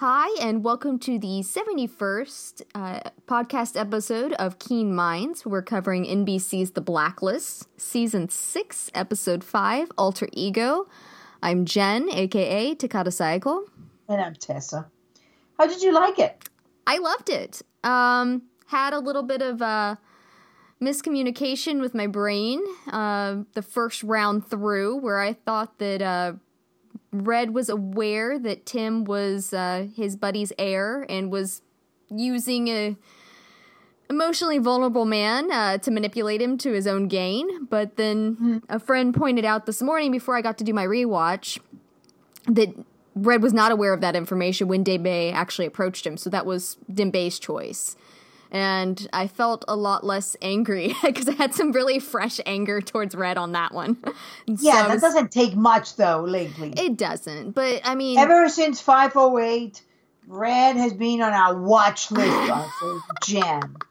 Hi, and welcome to the 71st uh, podcast episode of Keen Minds. We're covering NBC's The Blacklist, Season 6, Episode 5, Alter Ego. I'm Jen, aka Takata Cycle. And I'm Tessa. How did you like it? I loved it. Um, had a little bit of uh, miscommunication with my brain uh, the first round through, where I thought that uh, Red was aware that Tim was uh, his buddy's heir and was using a emotionally vulnerable man uh, to manipulate him to his own gain. But then mm-hmm. a friend pointed out this morning before I got to do my rewatch that Red was not aware of that information when Dembe actually approached him. So that was Dembe's choice and I felt a lot less angry because I had some really fresh anger towards Red on that one. yeah, so that was, doesn't take much though lately. It doesn't, but I mean, ever since 508, Red has been on our watch list Jen.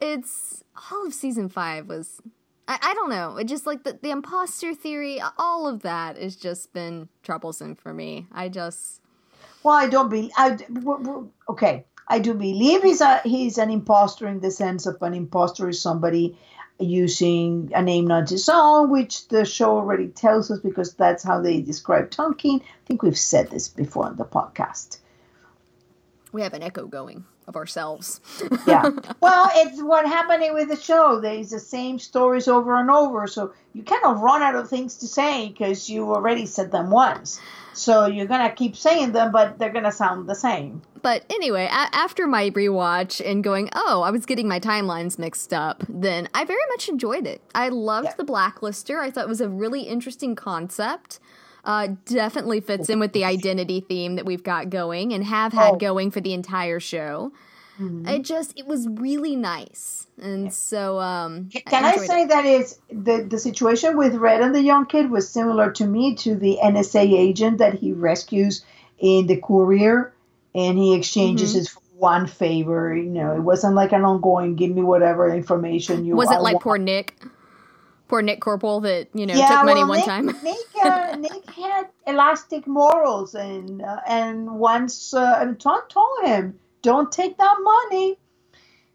It's all of season five was. I, I don't know. It just like the, the imposter theory, all of that has just been troublesome for me. I just. Well, I don't believe. I, okay, I do believe he's a he's an imposter in the sense of an imposter is somebody using a name not his own, which the show already tells us because that's how they describe Tonkin. I think we've said this before on the podcast. We have an echo going of ourselves. yeah. Well, it's what happening with the show. There's the same stories over and over, so you kind of run out of things to say because you already said them once. So you're gonna keep saying them, but they're gonna sound the same. But anyway, a- after my rewatch and going, oh, I was getting my timelines mixed up, then I very much enjoyed it. I loved yeah. the Blacklister. I thought it was a really interesting concept. Uh, definitely fits in with the identity theme that we've got going and have had oh. going for the entire show. Mm-hmm. It just it was really nice, and so um. Can I, I say it. that it's the the situation with Red and the young kid was similar to me to the NSA agent that he rescues in the Courier, and he exchanges mm-hmm. his one favor. You know, it wasn't like an ongoing give me whatever information you. Want, Was it like want. poor Nick? Poor Nik Korpal that you know yeah, took money well, one Nick, time. Nick, uh, Nick had elastic morals, and uh, and once uh, Tom told him don't take that money.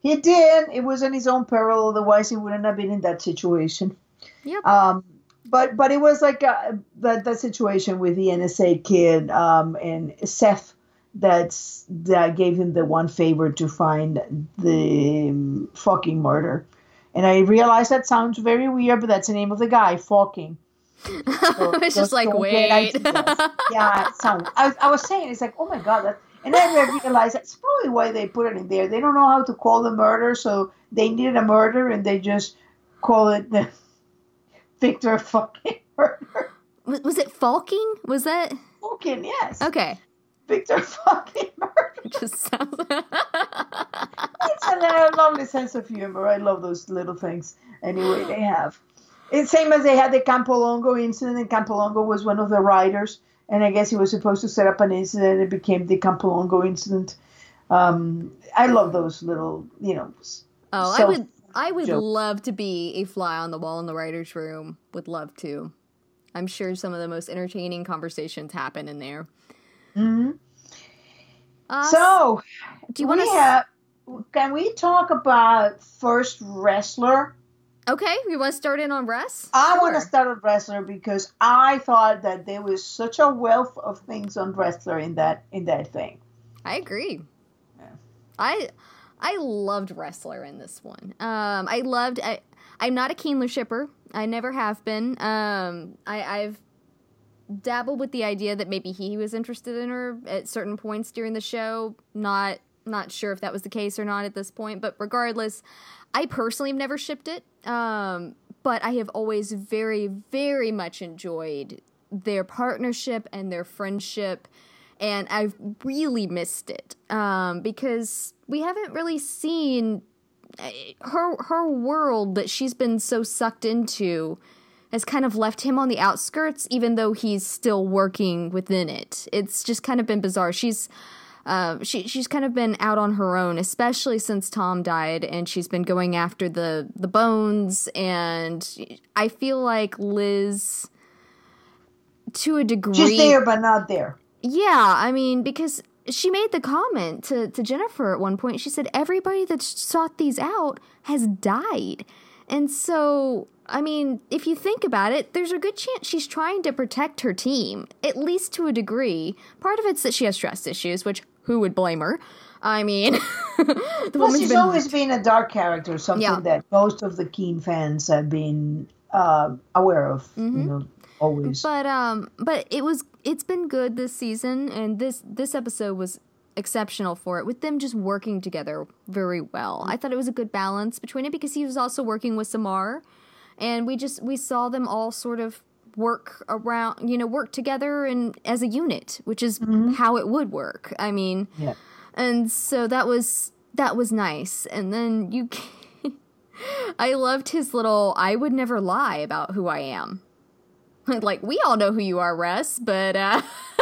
He did. It was in his own peril. Otherwise, he wouldn't have been in that situation. Yep. Um, but but it was like a, that that situation with the NSA kid um, and Seth that's that gave him the one favor to find the um, fucking murder. And I realized that sounds very weird, but that's the name of the guy, fucking. So it's just like wait. yeah, so I, I was saying it's like oh my god that and then I realized that's probably why they put it in there. They don't know how to call the murder, so they needed a murder and they just call it the Victor fucking murder. Was, was it Falking? Was that? Falking, yes. Okay. Victor fucking murder. It just sounds. it's a lovely sense of humor. I love those little things. Anyway, they have. It's same as they had the Campolongo incident, and Campolongo was one of the writers and I guess he was supposed to set up an incident. It became the Campolongo incident. Um, I love those little, you know. Oh, I would, I would jokes. love to be a fly on the wall in the writers' room. Would love to. I'm sure some of the most entertaining conversations happen in there. Hmm. Uh, so, do you want to? Have, can we talk about first Ressler? Okay, you want to start in on Russ? I sure. want to start on Ressler because I thought that there was such a wealth of things on Ressler in that in that thing. I agree. Yeah. I I loved Ressler in this one. Um, I loved. I, I'm not a Keenler shipper. I never have been. Um, I, I've dabbled with the idea that maybe he was interested in her at certain points during the show. Not not sure if that was the case or not at this point, but regardless, I personally have never shipped it, um, but I have always very, very much enjoyed their partnership and their friendship, and I've really missed it um, because we haven't really seen eh, her her world that she's been so sucked into has kind of left him on the outskirts even though he's still working within it it's just kind of been bizarre she's uh, she she's kind of been out on her own, especially since Tom died, and she's been going after the the bones. And I feel like Liz, to a degree, she's there but not there. Yeah, I mean because she made the comment to, to Jennifer at one point. She said, Everybody that sought these out has died. And so, I mean, if you think about it, there's a good chance she's trying to protect her team, at least to a degree. Part of it's that she has trust issues, which who would blame her? I mean, the well, she's been, always been a dark character, something yeah. that most of the Keen fans have been uh, aware of. Mm-hmm. You know, always. But um, but it was it's been good this season, and this this episode was exceptional for it with them just working together very well. I thought it was a good balance between it because he was also working with Samar, and we just we saw them all sort of work around you know work together and as a unit which is mm-hmm. how it would work i mean yeah and so that was that was nice and then you i loved his little i would never lie about who i am like we all know who you are, Russ, but uh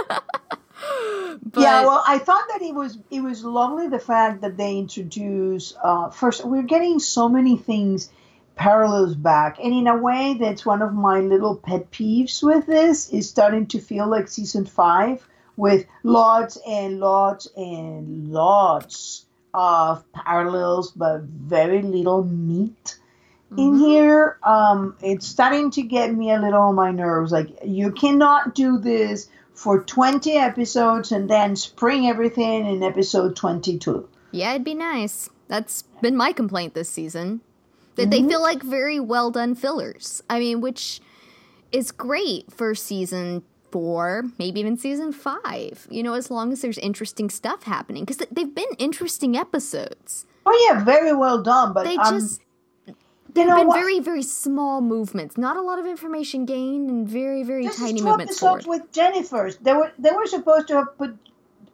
But, yeah, well, I thought that it was it was lovely the fact that they introduced uh, first. We're getting so many things parallels back, and in a way, that's one of my little pet peeves with this. Is starting to feel like season five with lots and lots and lots of parallels, but very little meat mm-hmm. in here. Um, it's starting to get me a little on my nerves. Like you cannot do this for 20 episodes and then spring everything in episode 22. Yeah, it'd be nice. That's been my complaint this season. That mm-hmm. they feel like very well done fillers. I mean, which is great for season four, maybe even season five. You know, as long as there's interesting stuff happening, because they've been interesting episodes. Oh yeah, very well done. But they just there have been what? very, very small movements. Not a lot of information gained, and very, very this tiny movements forward. with Jennifer's. They were they were supposed to have put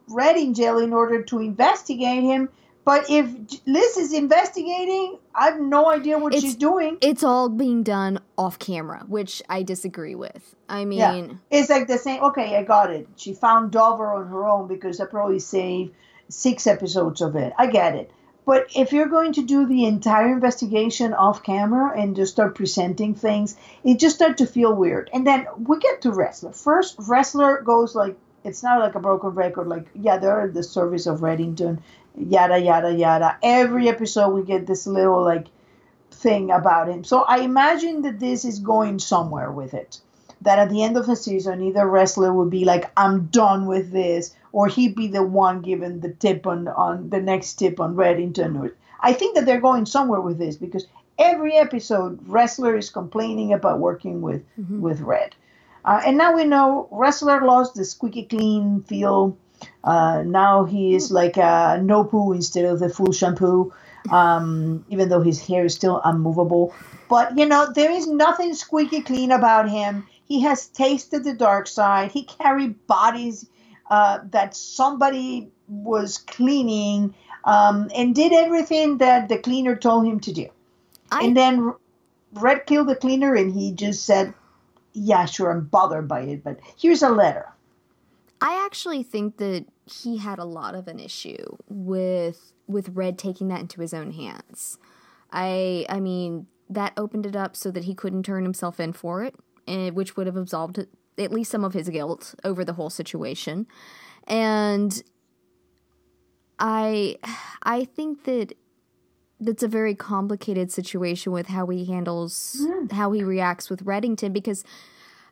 Red in jail in order to investigate him. But if Liz is investigating, I have no idea what it's, she's doing. It's all being done off camera, which I disagree with. I mean, yeah. it's like the same. Okay, I got it. She found Dover on her own because I probably saved six episodes of it. I get it. But if you're going to do the entire investigation off camera and just start presenting things, it just starts to feel weird. And then we get to Ressler. First, Ressler goes like, it's not like a broken record, like, yeah, they're the service of Reddington, yada, yada, yada. Every episode we get this little like thing about him. So I imagine that this is going somewhere with it. That at the end of the season, either Ressler would be like, I'm done with this, or he'd be the one given the tip on, on the next tip on Reddington. Or, I think that they're going somewhere with this because every episode, Ressler is complaining about working with mm-hmm. with Red. Uh, and now we know Ressler lost the squeaky clean feel. Uh, now he is like a no poo instead of the full shampoo, um, even though his hair is still unmovable. But you know, there is nothing squeaky clean about him. He has tasted the dark side. He carried bodies uh, that somebody was cleaning um, and did everything that the cleaner told him to do. I... And then Red killed the cleaner and he just said, Yeah, sure, I'm bothered by it, but here's a letter. I actually think that he had a lot of an issue with with Red taking that into his own hands. I I mean that opened it up so that he couldn't turn himself in for it, and, which would have absolved at least some of his guilt over the whole situation. And I I think that that's a very complicated situation with how he handles mm. how he reacts with Reddington because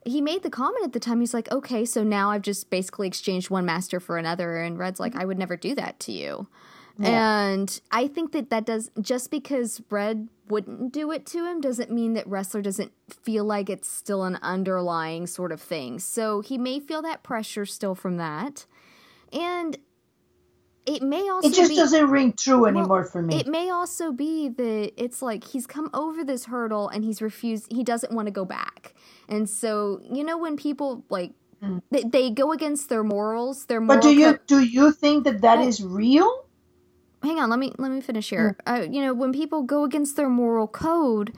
he made the comment at the time he's like okay so now I've just basically exchanged one master for another and Red's like I would never do that to you. Yeah. And I think that that does just because Red wouldn't do it to him doesn't mean that Ressler doesn't feel like it's still an underlying sort of thing. So he may feel that pressure still from that. And it may also It just be, doesn't ring true anymore well, for me. It may also be that it's like he's come over this hurdle and he's refused he doesn't want to go back. And so, you know when people like mm. they, they, go against their morals, their moral But do you co- do you think that that well, is real? Hang on, let me let me finish here. Mm. Uh, you know, when people go against their moral code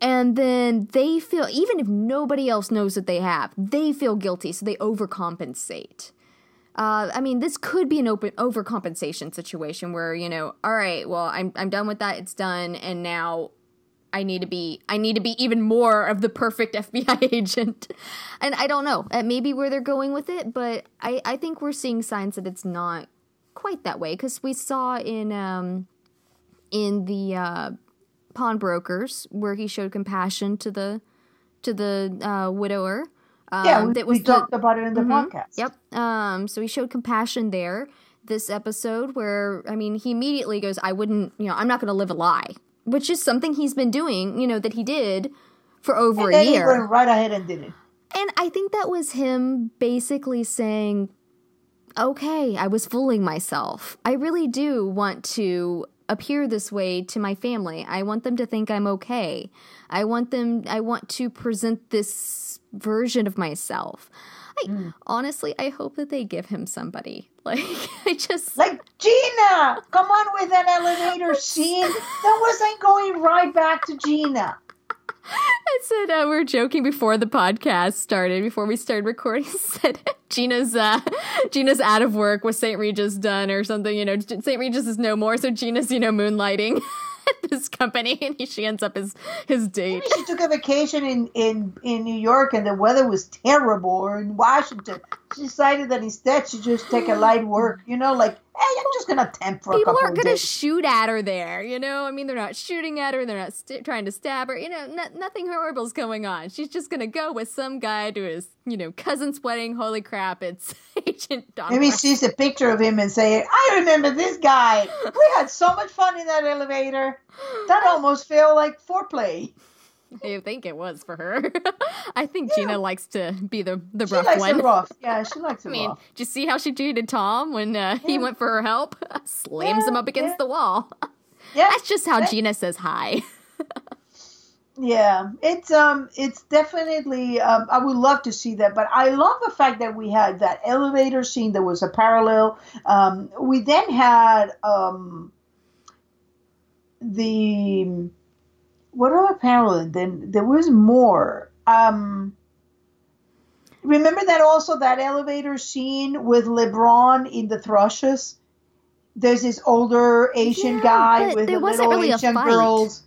and then they feel even if nobody else knows that they have, they feel guilty, so they overcompensate. Uh, I mean, this could be an open overcompensation situation where you know, all right, well, I'm I'm done with that, it's done, and now I need to be I need to be even more of the perfect FBI agent. And I don't know. That may be where they're going with it, but I, I think we're seeing signs that it's not quite that way because we saw in um in the uh, pawnbrokers where he showed compassion to the to the uh, widower. Um, yeah, we, that we the- talked about it in the Mhm. podcast. Yep. Um, so he showed compassion there. This episode, where I mean, he immediately goes, "I wouldn't, you know, I'm not going to live a lie," which is something he's been doing, you know, that he did for over And a then he year. went right ahead and did it. And I think that was him basically saying, okay, I was fooling myself. I really do want to appear this way to my family. I want them to think I'm okay. I want them, I want to present this version of myself. I Mm. honestly, I hope that they give him somebody. Like, I just, Like Gina, come on with an elevator scene. That wasn't going right back to Gina. I said uh, we were joking before the podcast started, before we started recording. Said Gina's uh, Gina's out of work with St. Regis done or something. You know, St. Regis is no more, so Gina's you know moonlighting at this company, and he, she ends up as his date. Maybe she took a vacation in, in, in New York and the weather was terrible, or in Washington. She decided that instead she just take a light work. You know, like, hey, I'm just gonna temp for a People aren't to days. shoot at her there, you know. I mean, they're not shooting at her. They're not st- trying to stab her. You know, no- nothing horrible's going on. She's just to go with some guy to his, you know, cousin's wedding. Holy crap! It's Agent Don. Maybe West. sees a picture of him and say, I remember this guy. We had so much fun in that elevator. That almost felt like foreplay. I think it was for her. I think Gina likes to be the the rough one. She rough likes one. it rough. Yeah, she likes it I mean, rough. did you see how she treated Tom when uh, he went for her help? Slams him up against yeah. the wall. Yeah, That's just how that- Gina says hi. Yeah, it's um, it's definitely. Um, I would love to see that, but I love the fact that we had that elevator scene. There was a parallel. Um, we then had um, the what other parallel? Then there was more. Um, remember that also that elevator scene with LeBron in the Thrushes. There's this older Asian Yeah, guy with there the wasn't little really a Asian fight. girls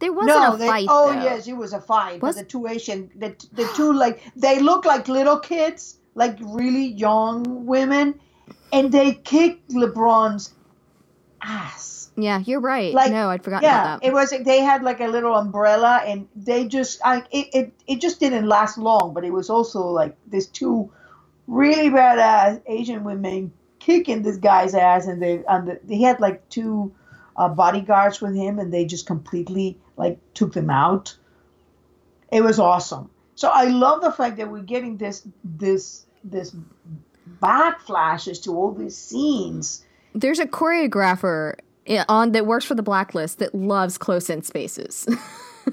There wasn't no, a they, fight. oh though. yes, it was a fight. Was- the two Asian, the the two like they look like little kids, like really young women, and they kicked LeBron's ass. Yeah, you're right. Like, no, I'd forgotten Yeah, about that. it was. They had like a little umbrella, and they just, I, it, it, it just didn't last long. But it was also like these two really badass Asian women kicking this guy's ass, and they, and the, he had like two uh, bodyguards with him, and they just completely like took them out. It was awesome. So I love the fact that we're getting this, this, this backflashes to all these scenes. There's a choreographer on that works for the Blacklist that loves close-in spaces.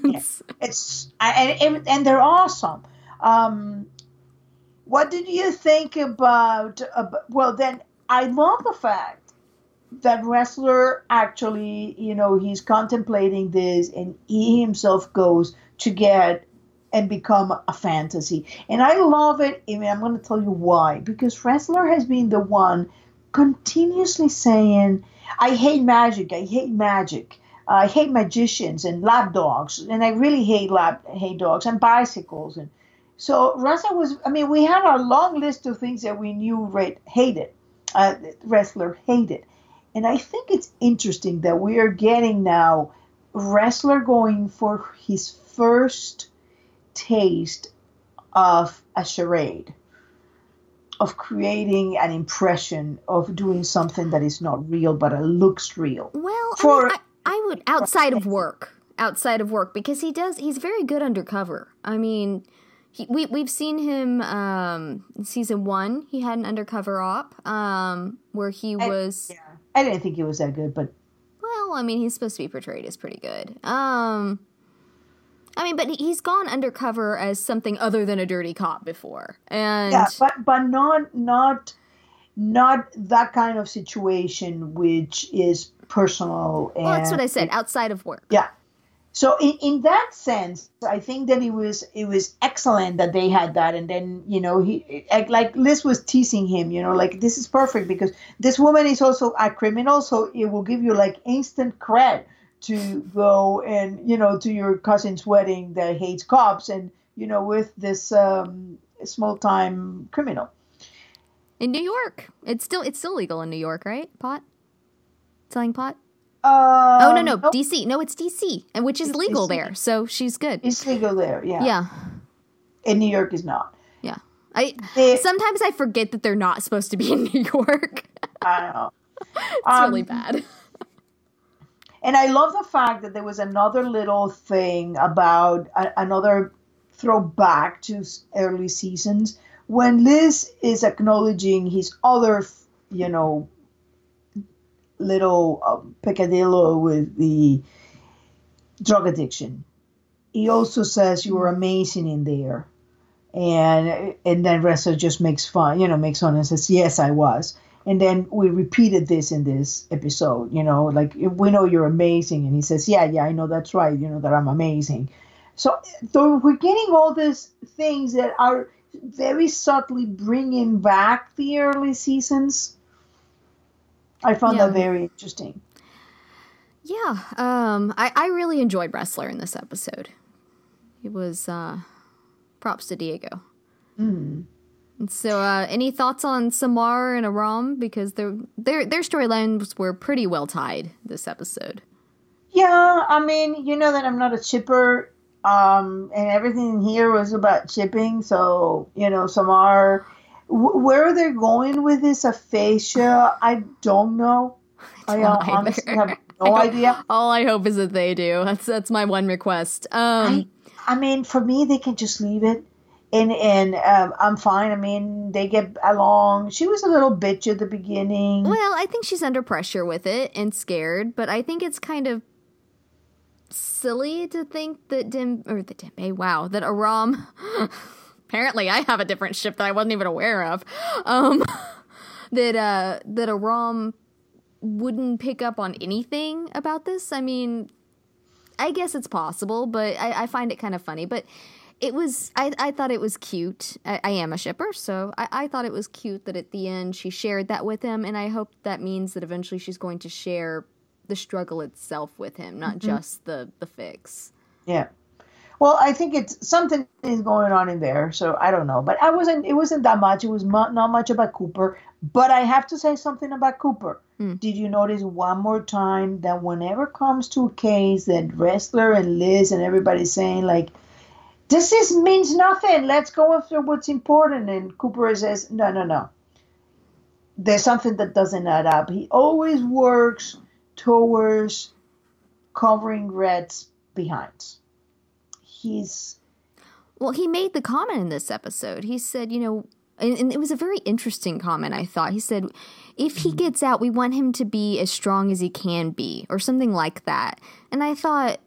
It's- It's I- and and, they're awesome. Um, what did you think about, about? Well, then I love the fact that Ressler actually, you know, he's contemplating this, and he himself goes to get and become a fantasy. And I love it. I mean, I'm going to tell you why. Because Ressler has been the one continuously saying, "I hate magic. I hate magic." I hate magicians and lap dogs, and I really hate lap hate dogs and bicycles. And so Ressler was. I mean, we had a long list of things that we knew Red hated, uh, Ressler hated, and I think it's interesting that we are getting now Ressler going for his first taste of a charade, of creating an impression of doing something that is not real but it looks real. well, For- I, mean, I, I would outside of work, outside of work, because he does. He's very good undercover. I mean, he, we we've seen him um, season one. He had an undercover op um, where he was. Yeah. I didn't think he was that good, but Well, I mean, he's supposed to be portrayed as pretty good. Um, I mean, but he- he's gone undercover as something other than a dirty cop before, and yeah, but but not not not that kind of situation which is personal and well, that's what I said. Outside of work, Yeah. So in, in that sense, I think that it was it was excellent that they had that, and then you know he like- like Liz was teasing him, you know, like this is perfect because this woman is also a criminal, so it will give you like instant cred to go and you know to your cousin's wedding that hates cops and you know with this um, small time criminal in New York. It's still it's still legal in New York, right? Pot selling pot. Uh, oh no no nope. DC no it's DC and which is legal there so she's good. It's legal there, yeah. Yeah. In New York is not. Yeah. I they, sometimes I forget that they're not supposed to be in New York. I know. it's um, really bad. And I love the fact that there was another little thing about a, another throwback to early seasons when Liz is acknowledging his other, you know, little uh, peccadillo with the drug addiction. He also says you were amazing in there, and and then Ressa just makes fun, you know, makes fun and says, "Yes, I was." And then we repeated this in this episode, you know, like we know you're amazing, and he says, "Yeah, yeah, I know that's right, you know that I'm amazing." So, so we're getting all these things that are very subtly bringing back the early seasons. I found yeah. that very interesting. Yeah, um, I, I really enjoyed Ressler in this episode. It was uh, props to Diego. Mm. So, uh, any thoughts on Samar and Aram because their their their storylines were pretty well tied this episode. Yeah, I mean, you know that I'm not a chipper um, and everything here was about shipping. So you know, Samar, w- where they're going with this aphasia, I don't know. I, I honestly have no idea. All I hope is that they do. That's that's my one request. Um, I, I mean, for me, they can just leave it and and um, I'm fine. I mean, they get along. She was a little bitch at the beginning. Well, I think she's under pressure with it and scared, but I think it's kind of silly to think that Dim or the Dembe, wow, that Aram apparently I have a different ship that I wasn't even aware of. Um that uh that Aram wouldn't pick up on anything about this. I mean, I guess it's possible, but I, I find it kind of funny. But it was I, I thought it was cute. I, I am a shipper, so I, I thought it was cute that at the end she shared that with him, and I hope that means that eventually she's going to share the struggle itself with him, not mm-hmm. just the the fix. Yeah. Well, I think it's something is going on in there, so I don't know. But I wasn't. It wasn't that much. It was not much about Cooper. But I have to say something about Cooper. Mm. Did you notice one more time that whenever it comes to a case that Ressler and Liz and everybody's saying like, this is means nothing. Let's go after what's important. And Cooper says, no, no, no. There's something that doesn't add up. He always works towards covering Red's behind. He's well, he made the comment in this episode. He said, you know, and, and, it was a very interesting comment, I thought. He said, if he mm-hmm. gets out, we want him to be as strong as he can be, or something like that. And I thought,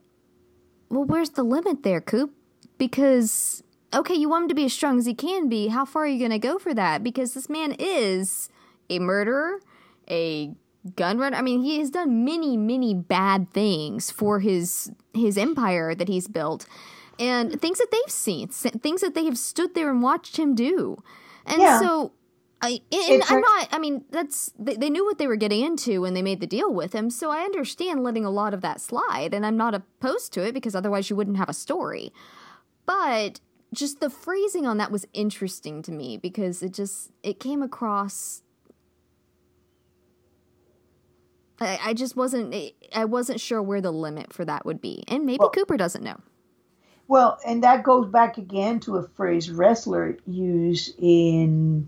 well, where's the limit there, Coop? Because, okay, you want him to be as strong as he can be. How far are you going to go for that? Because this man is a murderer, a gun run. I mean, he has done many, many bad things for his his empire that he's built, and things that they've seen, things that they have stood there and watched him do. And yeah. so, I and I'm not. I mean, that's they, they knew what they were getting into when they made the deal with him. So I understand letting a lot of that slide, and I'm not opposed to it because otherwise you wouldn't have a story. But just the phrasing on that was interesting to me because it just it came across I, I just wasn't I wasn't sure where the limit for that would be, and maybe well, Cooper doesn't know. Well, and that goes back again to a phrase Ressler used in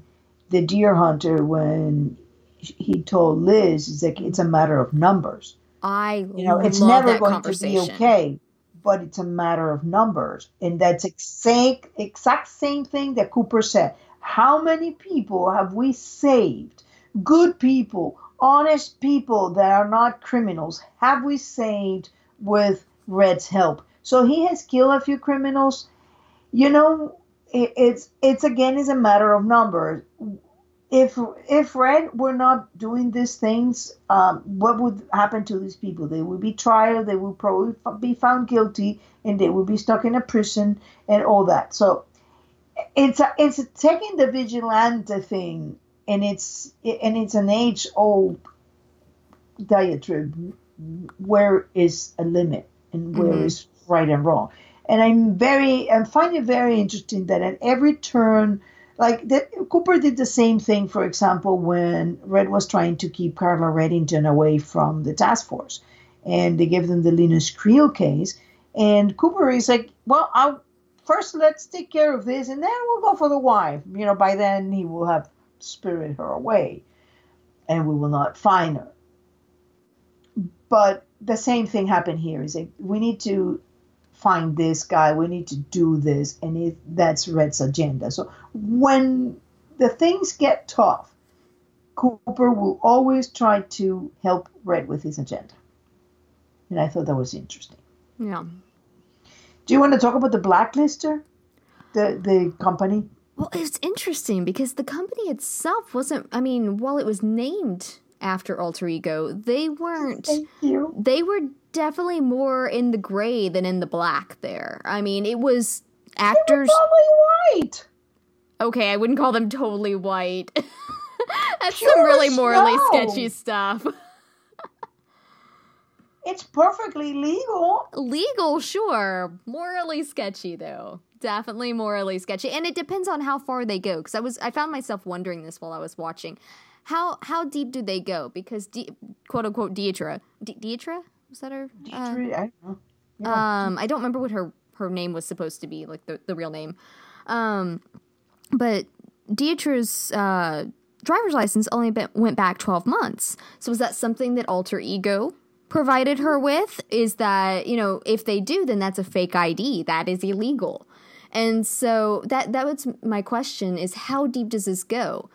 The Deer Hunter when he told Liz, "Is like it's a matter of numbers." I you know it's never going to be okay, but it's a matter of numbers, and that's exact exact same thing that Cooper said. How many people have we saved? Good people honest people that are not criminals have we saved with Red's help. So he has killed a few criminals. You know, it, it's it's again is a matter of numbers. If if Red were not doing these things, um, what would happen to these people? They would be tried. They would probably be found guilty, and they would be stuck in a prison and all that. So it's a, it's taking the vigilante thing and it's and it's an age old diatribe where is a limit and where Mhm. is right and wrong. And I'm very, I find it very interesting that at every turn, like Cooper did the same thing, for example, when Red was trying to keep Carla Reddington away from the task force, and they gave them the Linus Creel case, and Cooper is like, well, I'll first let's take care of this, and then we'll go for the wife. You know, by then he will have spirited her away, and we will not find her. But the same thing happened here. Is like we need to find this guy. We need to do this, and it, that's Red's agenda. So when the things get tough, Cooper will always try to help Red with his agenda, and I thought that was interesting. Yeah. Do you want to talk about the blacklister, the the company? Well, it's interesting because the company itself wasn't. I mean, while it was named after Alter Ego, they weren't. Thank you. They were definitely more in the gray than in the black. There, I mean, it was actors. Probably white. Okay, I wouldn't call them totally white. That's Pure some really morally snow. sketchy stuff. It's perfectly legal. Legal, sure. Morally sketchy, though. Definitely morally sketchy, and it depends on how far they go. Because I was, I found myself wondering this while I was watching. How how deep do they go? Because De- quote unquote Deidre, De- Deidre was that her? uh, I. Yeah. um, I don't remember what her her name was supposed to be, like the the real name. Um, but Dietrich's uh, driver's license only been, went back twelve months. So was that something that Alter Ego provided her with? Is that you know if they do, then that's a fake ID. That is illegal. And so that that was my question: is how deep does this go?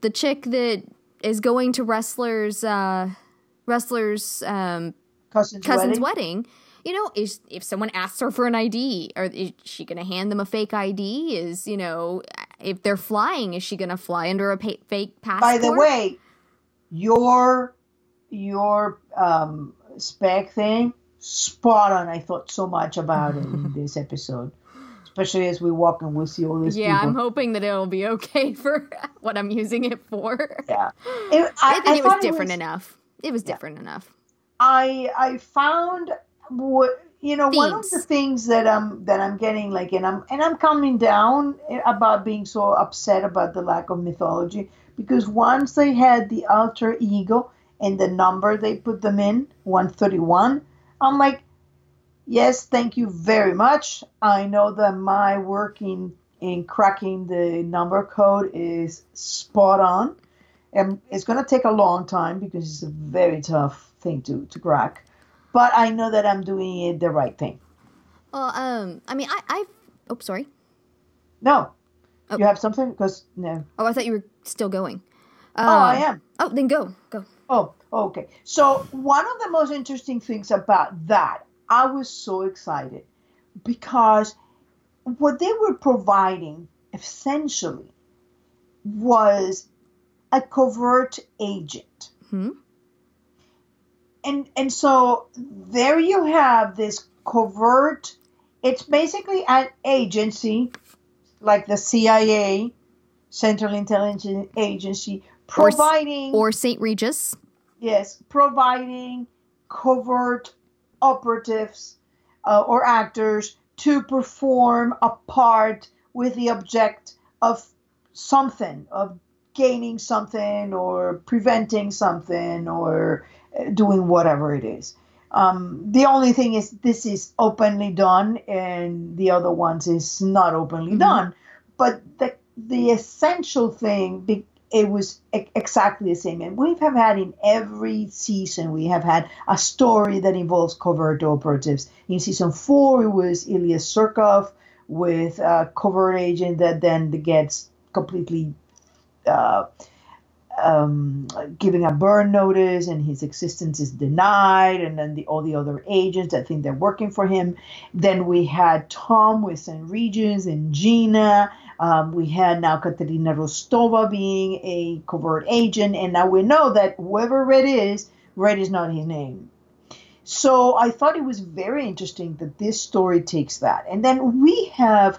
The chick that is going to Resslers uh, Resslers um, cousin's, cousin's wedding. wedding. You know, is if someone asks her for an ID, or is she going to hand them a fake ID? Is you know, if they're flying, is she going to fly under a pa- fake passport? By the way, your your um, spec thing spot on. I thought so much about it in this episode, especially as we walk and we see all these yeah, I'm hoping that it'll be okay for what I'm using it for. yeah, it, I, I think I it was different was- enough. It was different enough. I I found what you know one of the things that I'm that I'm getting like and I'm and I'm calming down about being so upset about the lack of mythology because once they had the alter ego and the number they put them in 131 I'm like yes thank you very much. I know that my working in in cracking the number code is spot on and it's going to take a long time because it's a very tough thing to, to crack but i know that i'm doing it the right thing Well, um, I mean, I, I. Oh, sorry. no Oh. you have something because no Oh, I thought you were still going. oh i Um, am Oh, then go, go. oh okay so one of the most interesting things about that i was so excited because what they were providing essentially was a covert agent Hmm. And and so there you have this covert it's basically an agency like the CIA Central Intelligence Agency providing Or Saint Regis. yes providing covert operatives uh, or actors to perform a part with the object of something of gaining something or preventing something or doing whatever it is. Um, the only thing is this is openly done and the other ones is not openly Mhm. done. But the the essential thing it was exactly the same. And we have had in every season we have had a story that involves covert operatives. In season four it was Ilya Surkov with a covert agent that then gets completely uh, um, giving a burn notice and his existence is denied and then the, all the other agents that think they're working for him. Then we had tom with st regis and gina. Um, we had now katarina rostova being a covert agent. And now we know that whoever red is red is not his name. So i thought it was very interesting that this story takes that. And then we have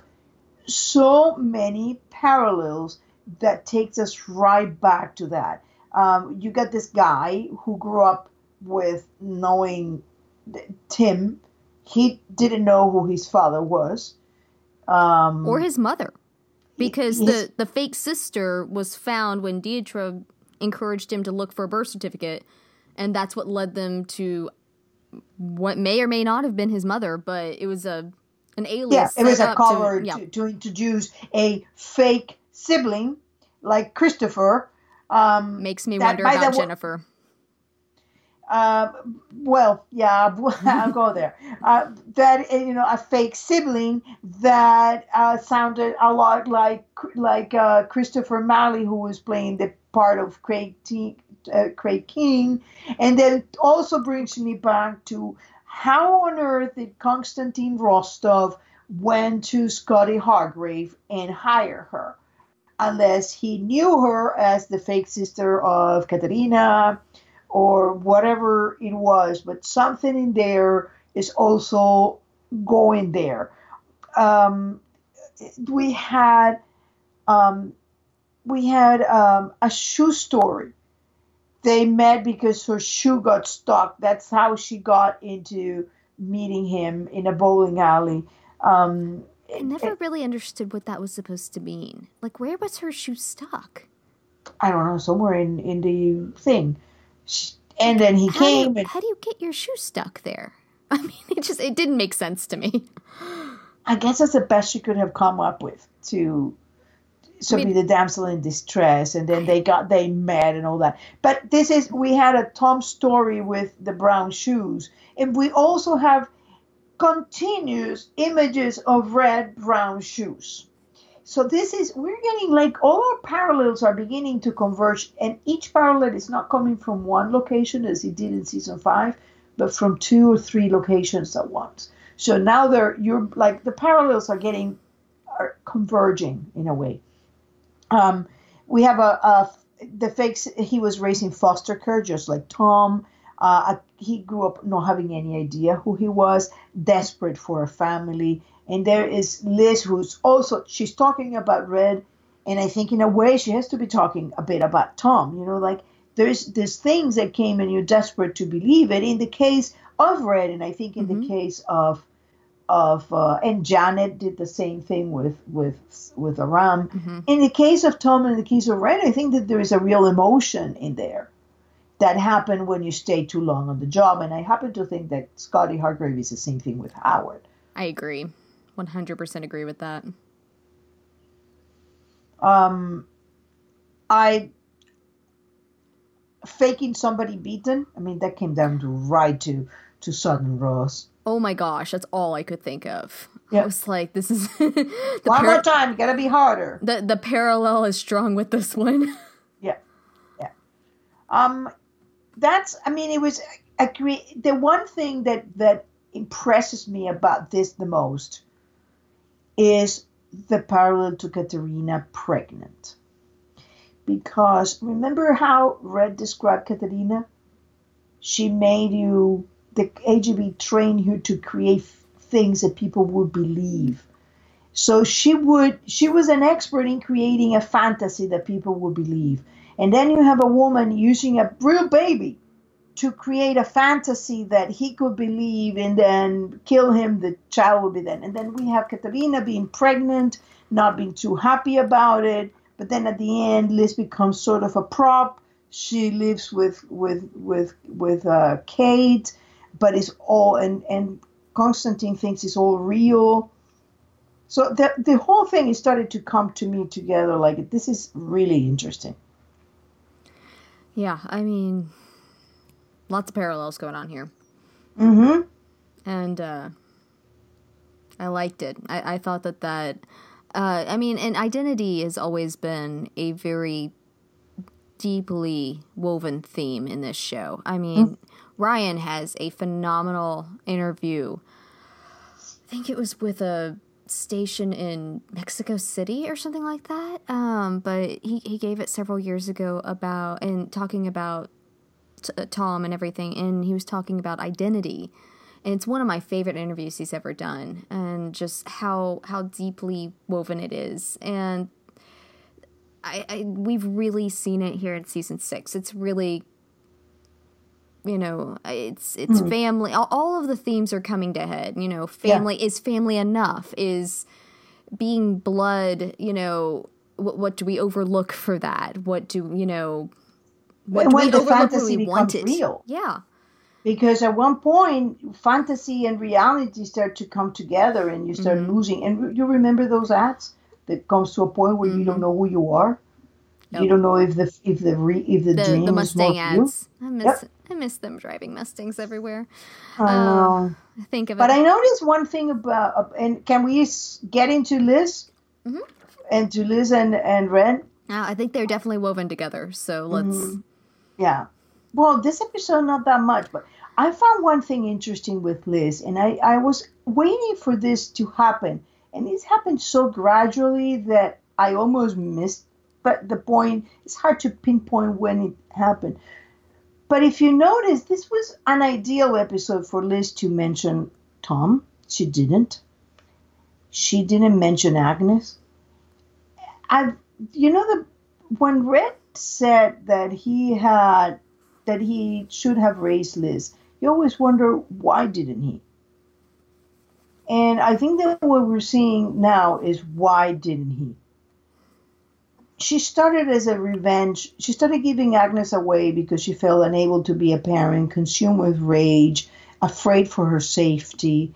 so many parallels that takes us right back to that. Um, you got this guy who grew up with knowing Tim. He didn't know who his father was, um, or his mother, because his- the the fake sister was found when Deidre encouraged him to look for a birth certificate, and that's what led them to what may or may not have been his mother, but it was a an alias. yeah, it was a cover To, yeah, to, to introduce a fake sibling like Christopher. Um, makes me wonder the about Jennifer. Uh, well, yeah, I'll go there. Uh, that uh, you know, a fake sibling that uh, sounded a lot like like uh, Christopher Malley, who was playing the part of Craig T- uh, Craig King, and then also brings me back to how on earth did Konstantin Rostov went to Scotty Hargrave and hire her, unless he knew her as the fake sister of Katarina or whatever it was, but something in there is also going there. Um, we had um, we had um, a shoe story. They met because her shoe got stuck. That's how she got into meeting him in a bowling alley. Um, I never really understood what that was supposed to mean. Like, where was her shoe stuck? I don't know, somewhere in in the thing. She- And then he How do, came you, and how do you get your shoe stuck there? I mean, it just it didn't make sense to me. I guess that's the best she could have come up with to so I be mean- the damsel in distress, and then they got they met and all that. But this is we had a Tom story with the brown shoes, and we also have continuous images of red brown shoes. So this is we're getting like all our parallels are beginning to converge, and each parallel is not coming from one location as it did in season five, but from two or three locations at once. So now they're you're like the parallels are getting are converging in a way. Um, we have a, a the fakes. He was raising foster care just like Tom. Uh, he grew up not having any idea who he was, desperate for a family. And there is Liz, who's also she's talking about Red, and I think in a way she has to be talking a bit about Tom. You know, like there's there's things that came and you're desperate to believe it. In the case of Red, and I think in the case of of uh, and Janet did the same thing with with with Aram. In the case of Tom and the case of Red, I think that there is a real emotion in there that happened when you stay too long on the job. And I happen to think that Scotty Hargrave is the same thing with Howard. I agree, one hundred percent agree with that. Um, I faking somebody beaten. I mean, that came down to right to to Sutton Ross. Oh my gosh, that's all I could think of. I was like, this is the One par- more time, gotta be harder. the the parallel is strong with this one. Yeah, yeah. Um, that's. I mean, it was. I agree. The one thing that that impresses me about this the most is the parallel to Katarina pregnant. Because remember how Red described Katarina? She made you the KGB trained you to create things that people would believe. So she would she was an expert in creating a fantasy that people would believe. And then you have a woman using a real baby to create a fantasy that he could believe and then kill him, the child would be then. And then we have Katarina being pregnant, not being too happy about it. But then at the end, Liz becomes sort of a prop. She lives with with with with uh, Kate, but it's all and and Constantine thinks it's all real. So the the whole thing is started to come to me together. Like this is really interesting. Yeah, I mean, lots of parallels going on here, Mm-hmm. and uh, I liked it. I, I thought that that. Uh, I mean, and identity has always been a very deeply woven theme in this show. I mean, Ryan has a phenomenal interview. I think it was with a station in Mexico City or something like that. Um, but he, he gave it several years ago about and talking about t- uh, Tom and everything, and he was talking about identity. And it's one of my favorite interviews he's ever done, and just how how deeply woven it is. And I, I we've really seen it here in season six. It's really you know it's it's mm. family all, all, of the themes are coming to head you know family yeah. is family enough is being blood you know what, what do we overlook for that what do you know what when the fantasy becomes wanted? real yeah because at one point fantasy and reality start to come together and you start mm-hmm. losing and you remember those ads that comes to a point where mm-hmm. you don't mm-hmm. know who you are Yep. You don't know if the if the re, if the, the dream the Mustang ads. I miss yep. I miss them driving Mustangs everywhere. I know. Uh, I think of but it. I noticed one thing about and can we get into Liz mm-hmm. and to Liz and and Red? Uh, I think they're definitely woven together. So let's. Mm-hmm. Yeah. Well, this episode not that much, but I found one thing interesting with Liz, and I I was waiting for this to happen, and it's happened so gradually that I almost missed but the point it's hard to pinpoint when it happened. But if you notice, this was an ideal episode for Liz to mention Tom. She didn't. She didn't mention Agnes. I, you know, the when Red said that he had that he should have raised Liz, you always wonder why didn't he? And I think that what we're seeing now is why didn't he? She started as a revenge. She started giving Agnes away because she felt unable to be a parent, consumed with rage, afraid for her safety.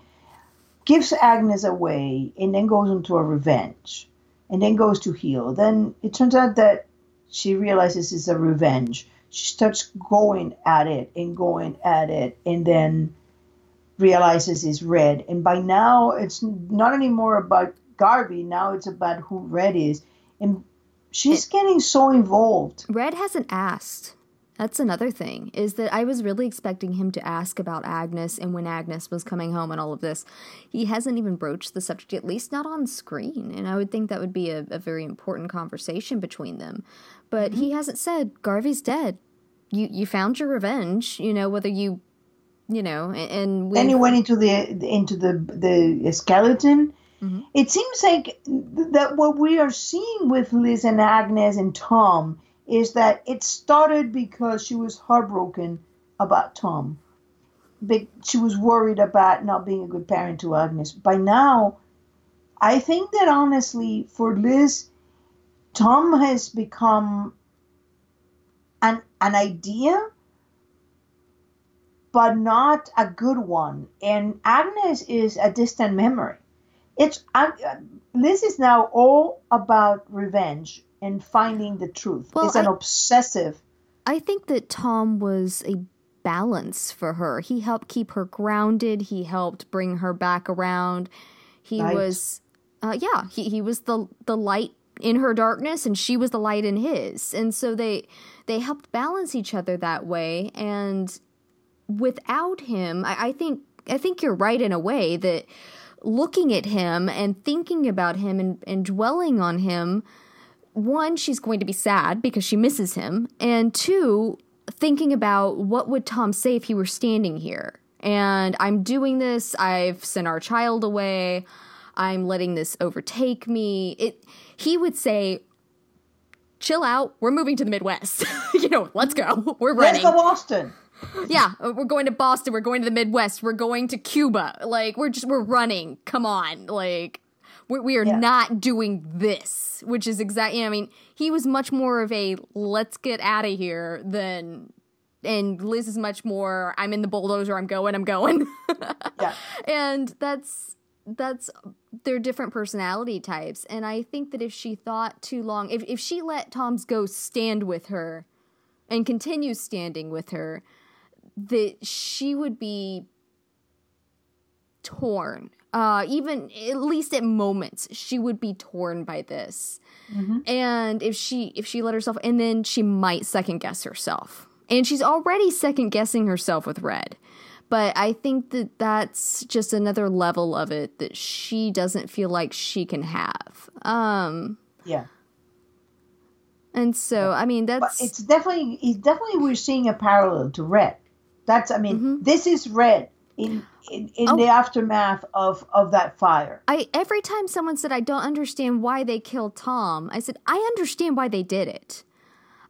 Gives Agnes away and then goes into a revenge and then goes to heal. Then it turns out that she realizes it's a revenge. She starts going at it and going at it and then realizes it's Red. And by now, it's not anymore about Garvey. Now it's about who Red is. And She's it, getting so involved. Red hasn't asked. That's another thing, is that I was really expecting him to ask about Agnes and when Agnes was coming home and all of this. He hasn't even broached the subject, at least not on screen. And I would think that would be a, a very important conversation between them. But mm-hmm. he hasn't said, Garvey's dead. You you found your revenge, you know, whether you you know, and then he went into the into the the skeleton Mm-hmm. It seems like that what we are seeing with Liz and Agnes and Tom is that it started because she was heartbroken about Tom. She was worried about not being a good parent to Agnes. By now, I think that honestly, for Liz, Tom has become an an idea, but not a good one. And Agnes is a distant memory it's uh, Liz is now all about revenge and finding the truth. Well, it's an I, obsessive. I think that Tom was a balance for her. He helped keep her grounded. He helped bring her back around. He was, uh, yeah, he, he was the the light in her darkness, and she was the light in his. And so they they helped balance each other that way. And without him, I, I think I think you're right in a way that looking at him and thinking about him and, and dwelling on him, one, she's going to be sad because she misses him, and two, thinking about what would Tom say if he were standing here. And I'm doing this, I've sent our child away, I'm letting this overtake me. It he would say, chill out, we're moving to the Midwest. you know, let's go. We're running. Let's go Boston yeah, uh, we're going to Boston. We're going to the Midwest. We're going to Cuba. Like we're just we're running. Come on, like we, we are yeah. not doing this, which is exactly. You know, I mean, he was much more of a let's get out of here than. And Liz is much more. I'm in the bulldozer. I'm going. I'm going. yeah. And that's that's they're different personality types. And I think that if she thought too long, if if she let Tom's ghost stand with her, and continues standing with her, that she would be torn. Uh, even at least at moments, she would be torn by this. Mm-hmm. And if she if she let herself, and then she might second guess herself, and she's already second guessing herself with Red. But I think that that's just another level of it that she doesn't feel like she can have. Um, yeah. And so, I mean, that's but it's definitely it's definitely we're seeing a parallel to Red. That's I mean, mm-hmm. this is red in in, in oh. the aftermath of of that fire. I every time someone said I don't understand why they killed Tom, I said I understand why they did it.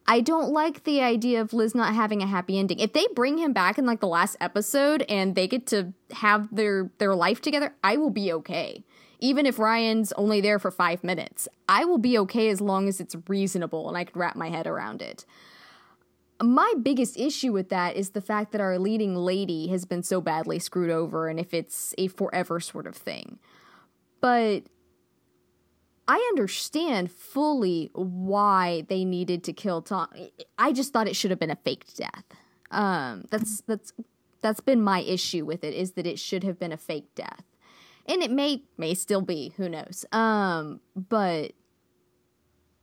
I don't like the idea of Liz not having a happy ending. If they bring him back in like the last episode and they get to have their their life together, I will be okay. Even if Ryan's only there for 5 minutes, I will be okay as long as it's reasonable and I can wrap my head around it. My biggest issue with that is the fact that our leading lady has been so badly screwed over and if it's a forever sort of thing. But I understand fully why they needed to kill Tom. I just thought it should have been a faked death. Um, that's that's that's been my issue with it is that it should have been a fake death, and it may may still be. Who knows? Um, but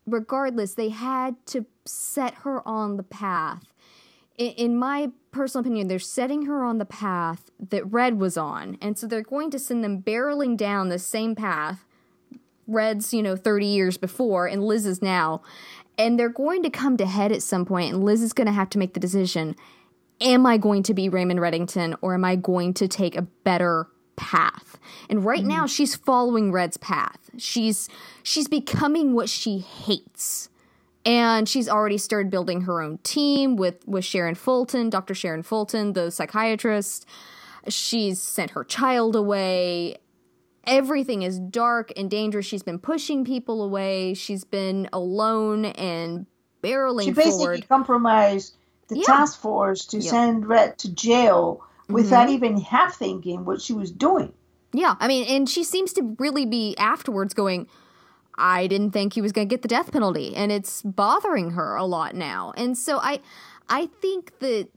regardless, they had to set her on the path. In, in my personal opinion, they're setting her on the path that Red was on, and so they're going to send them barreling down the same path Red's, you know, 30 years before and Liz is now. And they're going to come to head at some point, and Liz is going to have to make the decision am I going to be Raymond Reddington or am I going to take a better path? And right mm. now she's following Red's path. She's she's becoming what she hates. And she's already started building her own team with with Sharon Fulton, Dr. Sharon Fulton, the psychiatrist. She's sent her child away everything is dark and dangerous. She's been pushing people away. She's been alone and barreling she basically forward. compromised the yeah. task force to yep. send Red to jail without mm-hmm. even half thinking what she was doing. Yeah, I mean, and she seems to really be afterwards going, I didn't think he was going to get the death penalty, and it's bothering her a lot now. And so I, I think that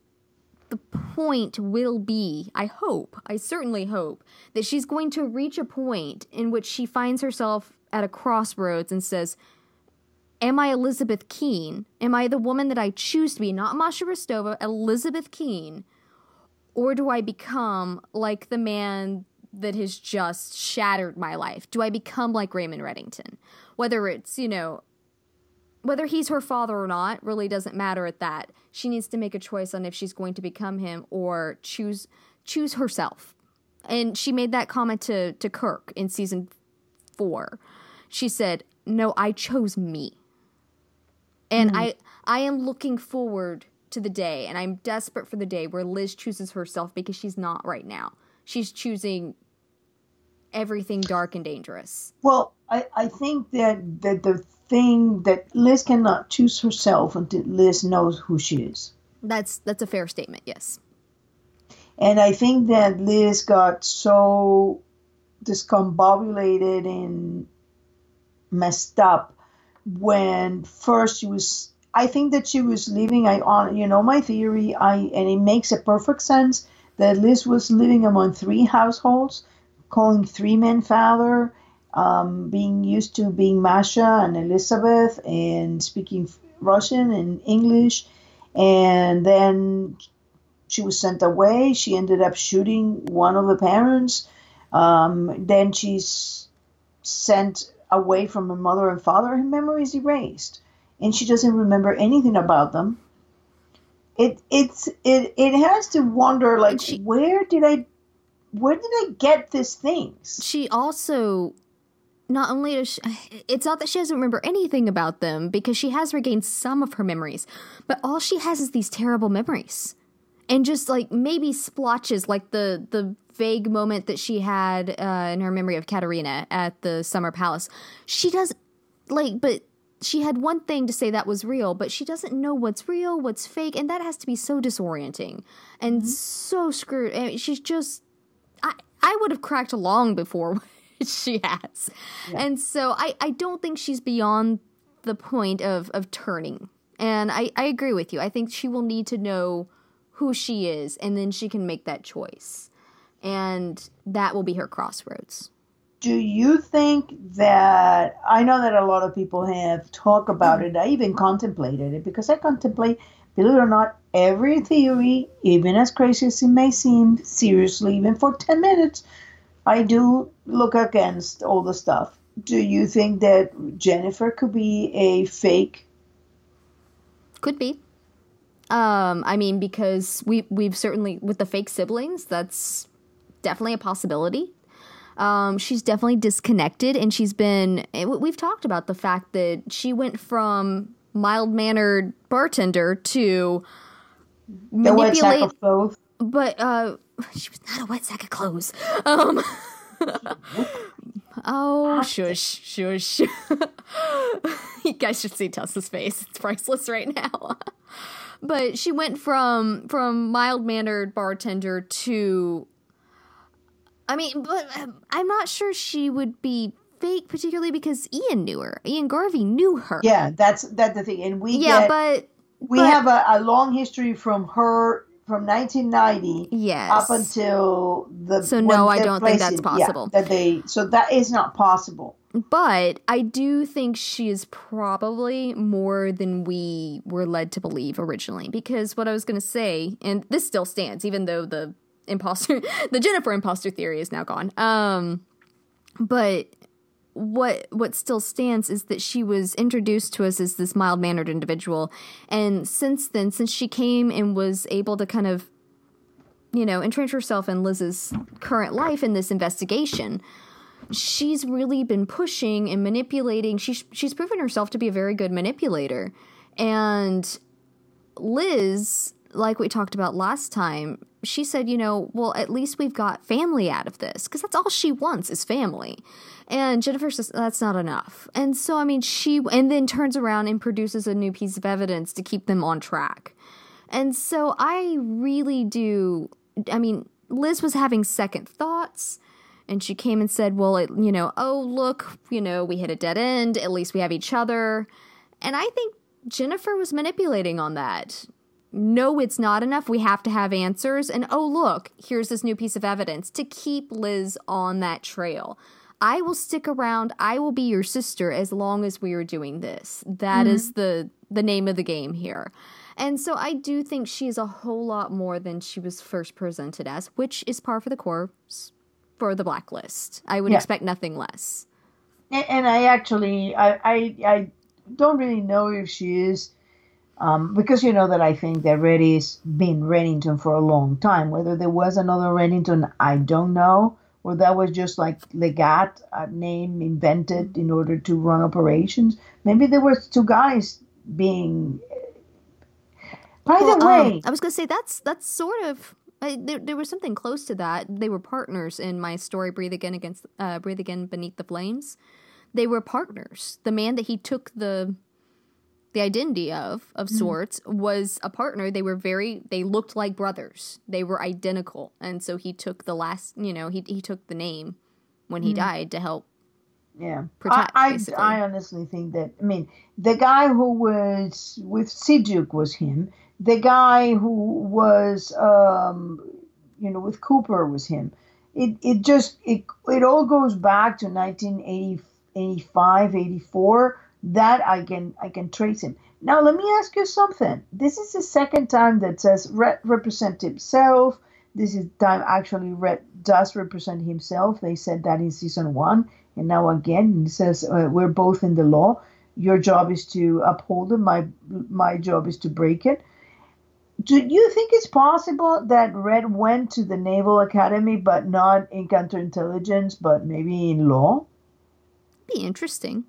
the point will be, I hope, I certainly hope, that she's going to reach a point in which she finds herself at a crossroads and says, Am I Elizabeth Keen? Am I the woman that I choose to be? Not Masha Rostova, Elizabeth Keen. Or do I become like the man that has just shattered my life? Do I become like Raymond Reddington? Whether it's, you know, whether he's her father or not really doesn't matter at that. She needs to make a choice on if she's going to become him or choose choose herself. And she made that comment to to Kirk in season 4. She said, "No, I chose me." And mm-hmm. I I am looking forward to the day and I'm desperate for the day where Liz chooses herself because she's not right now. She's choosing everything dark and dangerous. Well, I, I think that, that the thing that Liz cannot choose herself until Liz knows who she is. That's that's a fair statement, yes. And I think that Liz got so discombobulated and messed up when first she was I think that she was living I on you know my theory I and it makes a perfect sense that Liz was living among three households calling three men father um, being used to being Masha and Elizabeth and speaking Russian and English. And then she was sent away. She ended up shooting one of the parents. Um, then she's sent away from her mother and father. Her memory is erased, and she doesn't remember anything about them. It it's it it has to wonder like she, where did I where did I get these things? She also not only does she, it's not that she doesn't remember anything about them because she has regained some of her memories, but all she has is these terrible memories. And just like maybe splotches, like the the vague moment that she had uh, in her memory of Katarina at the Summer Palace. She does like, but she had one thing to say that was real, but she doesn't know what's real, what's fake, and that has to be so disorienting and mm-hmm. so screwed. I mean, she's just, I I would have cracked long before she has. Yeah. And so I, I don't think she's beyond the point of, of turning. And I, I agree with you. I think she will need to know who she is, and then she can make that choice. And that will be her crossroads. Do you think that I know that a lot of people have talked about it? I even contemplated it because I contemplate, believe it or not, every theory, even as crazy as it may seem, seriously, even for 10 minutes, I do look against all the stuff. Do you think that Jennifer could be a fake? Could be. Um, I mean, because we we've certainly with the fake siblings, that's definitely a possibility. Um, she's definitely disconnected, and she's been. Eh, we've talked about the fact that she went from mild mannered bartender to The manipulate. But uh, she was not a wet sack of clothes. Um. oh, shush, shush. you guys should see Tessa's face. It's priceless right now. but she went from from mild mannered bartender to. I mean, but um, I'm not sure she would be fake, particularly because Ian knew her. Ian Garvey knew her. Yeah, that's that's the thing. And we yeah, get, but we but- have a, a long history from her from 1990 yes, up until the So no, I don't think that's in- yeah, possible. that they so that is not possible. But I do think she is probably more than we were led to believe originally. Because what I was going to say, and this still stands, even though the imposter, the Jennifer imposter theory is now gone. Um, but what what still stands is that she was introduced to us as this mild mannered individual, and since then, since she came and was able to kind of, you know, entrench herself in Liz's current life in this investigation she's really been pushing and manipulating. She's she's proven herself to be a very good manipulator. And Liz, like we talked about last time, she said, you know, well, at least we've got family out of this because that's all she wants is family. And Jennifer says that's not enough. And so, I mean, she and then turns around and produces a new piece of evidence to keep them on track. And so, I really do. I mean, Liz was having second thoughts and she came and said, "Well, it, you know, oh look, you know, we hit a dead end. At least we have each other." And I think Jennifer was manipulating on that. No, it's not enough. We have to have answers. And oh, look, here's this new piece of evidence to keep Liz on that trail. I will stick around. I will be your sister as long as we are doing this. That is mm-hmm. the the name of the game here. And so I do think she is a whole lot more than she was first presented as, which is par for the course for the blacklist. I would Yeah. expect nothing less. And, and I actually, I, I, I don't really know if she is, um, because you know that I think that Reddy's been Reddington for a long time. Whether there was another Reddington, I don't know, or that was just like Legat, a name invented in order to run operations. Maybe there was two guys being. By Well, the way, um, I was gonna say that's that's sort of I, there. There was something close to that. They were partners in my story. Breathe again against. Uh, Breathe again beneath the flames. They were partners. The man that he took the the identity of of sorts was a partner. They were very. They looked like brothers. They were identical, and so he took the last. You know, he he took the name when he died to help. Yeah, protect, I, I. I honestly think that. I mean, the guy who was with Sijuk was him. The guy who was, um, you know, with Cooper was him. It it just it it all goes back to 1985, 84. That I can I can trace him. Now let me ask you something. This is the second time that says Red represent himself. This is time actually Red does represent himself. They said that in season one, and now again it says uh, we're both in the law. Your job is to uphold it. My my job is to break it. Do you think it's possible that Red went to the Naval Academy, but not in counterintelligence, but maybe in law? Be interesting.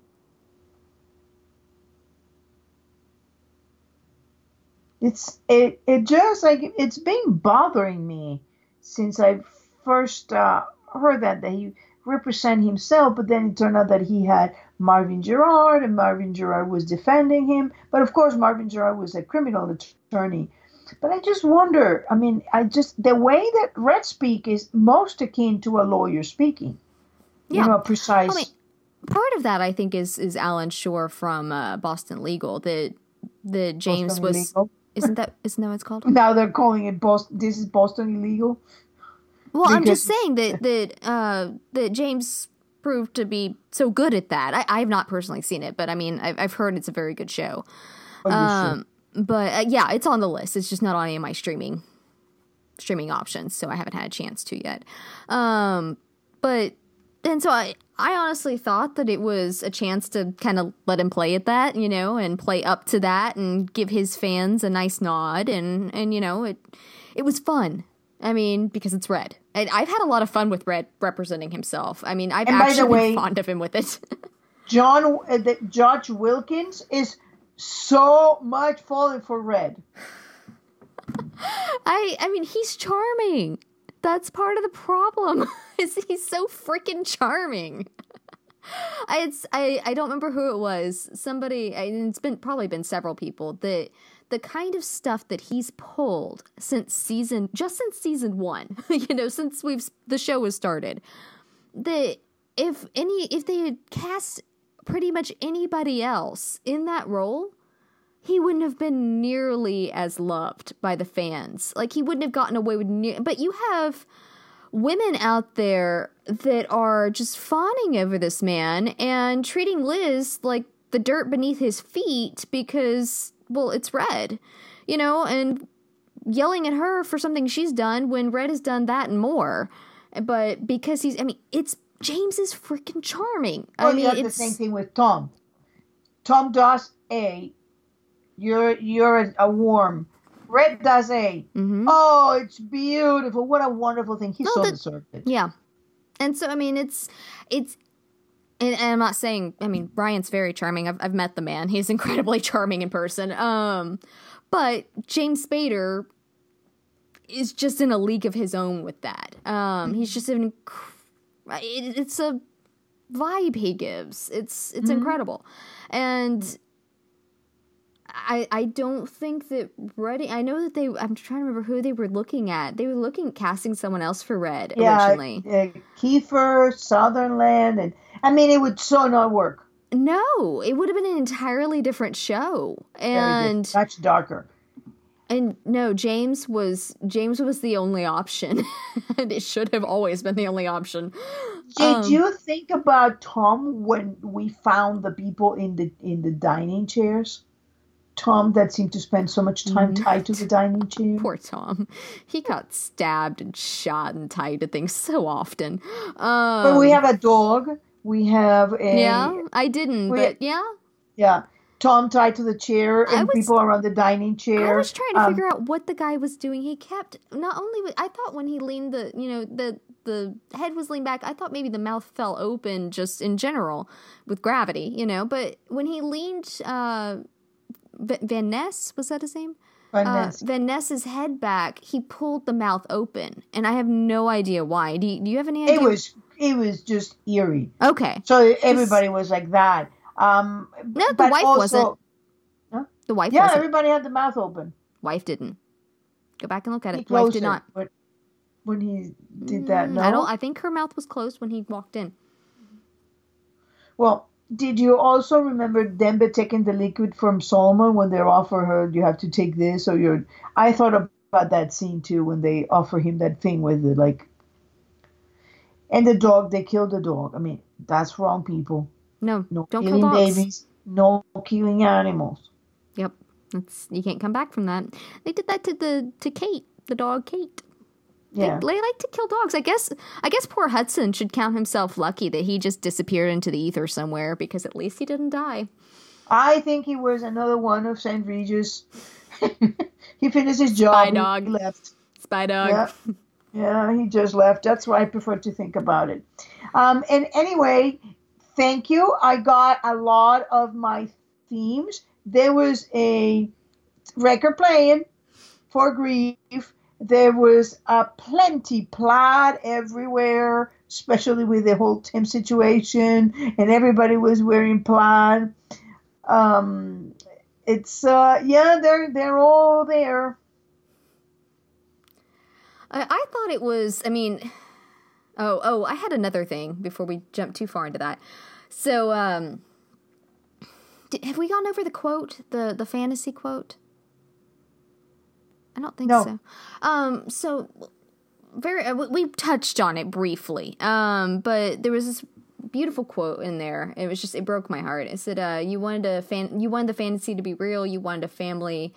It's it it just like it's been bothering me since I first uh, heard that that he represent himself, but then it turned out that he had Marvin Gerard, and Marvin Gerard was defending him. But of course, Marvin Gerard was a criminal attorney. But I just wonder. I mean, I just the way that Red speak is most akin to a lawyer speaking. Yeah. You know, precise. I mean, part of that I think is is Alan Shore from uh, Boston Legal that that James Boston was illegal. Isn't that isn't that what it's called? Now they're calling it Boston. This is Boston illegal. Well, I'm just saying that that uh, that James proved to be so good at that. I, I have not personally seen it, but I mean, I've, I've heard it's a very good show. Oh. Um, but uh, yeah, it's on the list. It's just not on any of my streaming streaming options, so I haven't had a chance to yet. Um, but and so I I honestly thought that it was a chance to kind of let him play at that, you know, and play up to that and give his fans a nice nod and and you know it it was fun. I mean, because it's Red. And I've had a lot of fun with Red representing himself. I mean, I've And actually way- been fond of him with it. John, uh, the, George Wilkins is so much falling for Red. I I mean he's charming. That's part of the problem. is he's so freaking charming. I, it's I, I don't remember who it was. Somebody I, it's been probably been several people that the kind of stuff that he's pulled since season just since season 1, you know, since we've the show was started. That if any if they had cast pretty much anybody else in that role, he wouldn't have been nearly as loved by the fans. Like he wouldn't have gotten away with near. But you have women out there that are just fawning over this man and treating Liz like the dirt beneath his feet because, well, it's Red, you know, and yelling at her for something she's done when Red has done that and more. But because he's, I mean, it's James is freaking charming. I mean, you have the same thing with Tom. Tom does A. You're you're a, warm. Red does A. Mhm. Oh, it's beautiful. What a wonderful thing. He No, so that- deserved it. Yeah. And so I mean it's it's and, and I'm not saying I mean Brian's very charming. I've I've met the man. He's incredibly charming in person. Um but James Spader is just in a league of his own with that. Um he's just an it, it's a vibe he gives. It's it's Mhm. incredible. And I I don't think that Red. I know that they. I'm trying to remember who they were looking at. They were looking at casting someone else for Red Yeah, originally. uh, Kiefer, Sutherland, and I mean, it would so not work. No, it would have been an entirely different show. And much darker. and no, James was James was the only option, and it should have always been the only option. Did Um, you think about Tom when we found the people in the in the dining chairs? Tom that seemed to spend so much time Mhm. tied to the dining chair. Poor Tom. He got stabbed and shot and tied to things so often. Um, But we have a dog. We have a yeah, I didn't, but yeah, yeah. Tom tied to the chair and was- people around the dining chair. I was trying to Um, figure out what the guy was doing. He kept not only I thought when he leaned the you know the the head was leaned back. I thought maybe the mouth fell open just in general with gravity, you know. But when he leaned, uh, Van Ness was that his name? Van Uh, Van Ness's head back. He pulled the mouth open, and I have no idea why. Do you, do you have any idea? it was it was just eerie. okay. So everybody was like that. Um, No, the but wife also, wasn't. The wife Yeah, wasn't. everybody had the mouth open. Wife didn't. Go back and look at He it. Wife did it not. when- when he did that. Mm, No, I don't. I think her mouth was closed when he walked in. Well, did you also remember Dembe taking the liquid from Solomon when they offer her, you have to take this or you're. I thought about that scene too when they offer him that thing with the like. And the dog, they killed the dog. I mean, that's wrong, people. No, No don't kill killing dogs. babies, no killing animals. Yep, that's you can't come back from that. They did that to the to Kate, the dog Kate. They, Yeah. they like to kill dogs. I guess. I guess poor Hudson should count himself lucky that he just disappeared into the ether somewhere because at least he didn't die. I think he was another one of St. Regis. he finished his job. Spy dog. left. Spy dog. Yeah. Yeah, he just left. That's why I prefer to think about it. Um, and anyway, thank you. I got a lot of my themes. There was a record playing for grief. There was a plenty plaid everywhere, especially with the whole Tim situation, and everybody was wearing plaid. Um, it's uh, yeah, they're they're all there. I, I thought it was. I mean, oh, oh, I had another thing before we jump too far into that. So, um, did, have we gone over the quote, the the fantasy quote? I don't think No. so. Um, so very, uh, we, we touched on it briefly. Um, but there was this beautiful quote in there. It was just it broke my heart. It said, "Uh, you wanted a fan, you wanted the fantasy to be real. You wanted a family."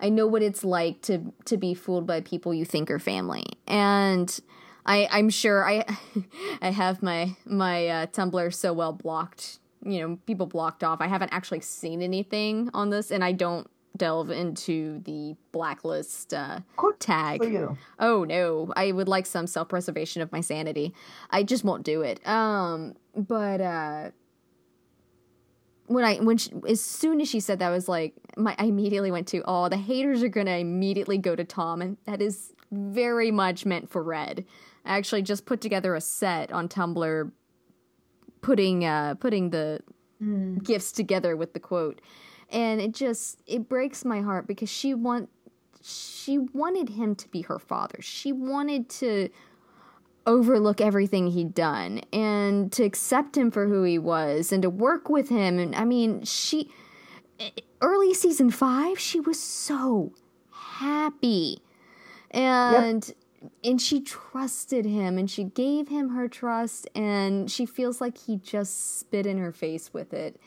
I know what it's like to to be fooled by people you think are family, and I I'm sure I I have my my uh, Tumblr so well blocked. You know, people blocked off. I haven't actually seen anything on this, and I don't delve into the blacklist uh, tag. Oh no, I would like some self preservation of my sanity. I just won't do it. Um, but uh, when I when she, as soon as she said that, I was like, my I immediately went to, oh, the haters are gonna immediately go to Tom, and that is very much meant for Red. I actually just put together a set on Tumblr, putting uh putting the Mm. gifts together with the quote, and it just it breaks my heart because she want she wanted him to be her father. She wanted to overlook everything he'd done and to accept him for who he was and to work with him. And I mean she early season 5 she was so happy. And and she trusted him and she gave him her trust and she feels like he just spit in her face with it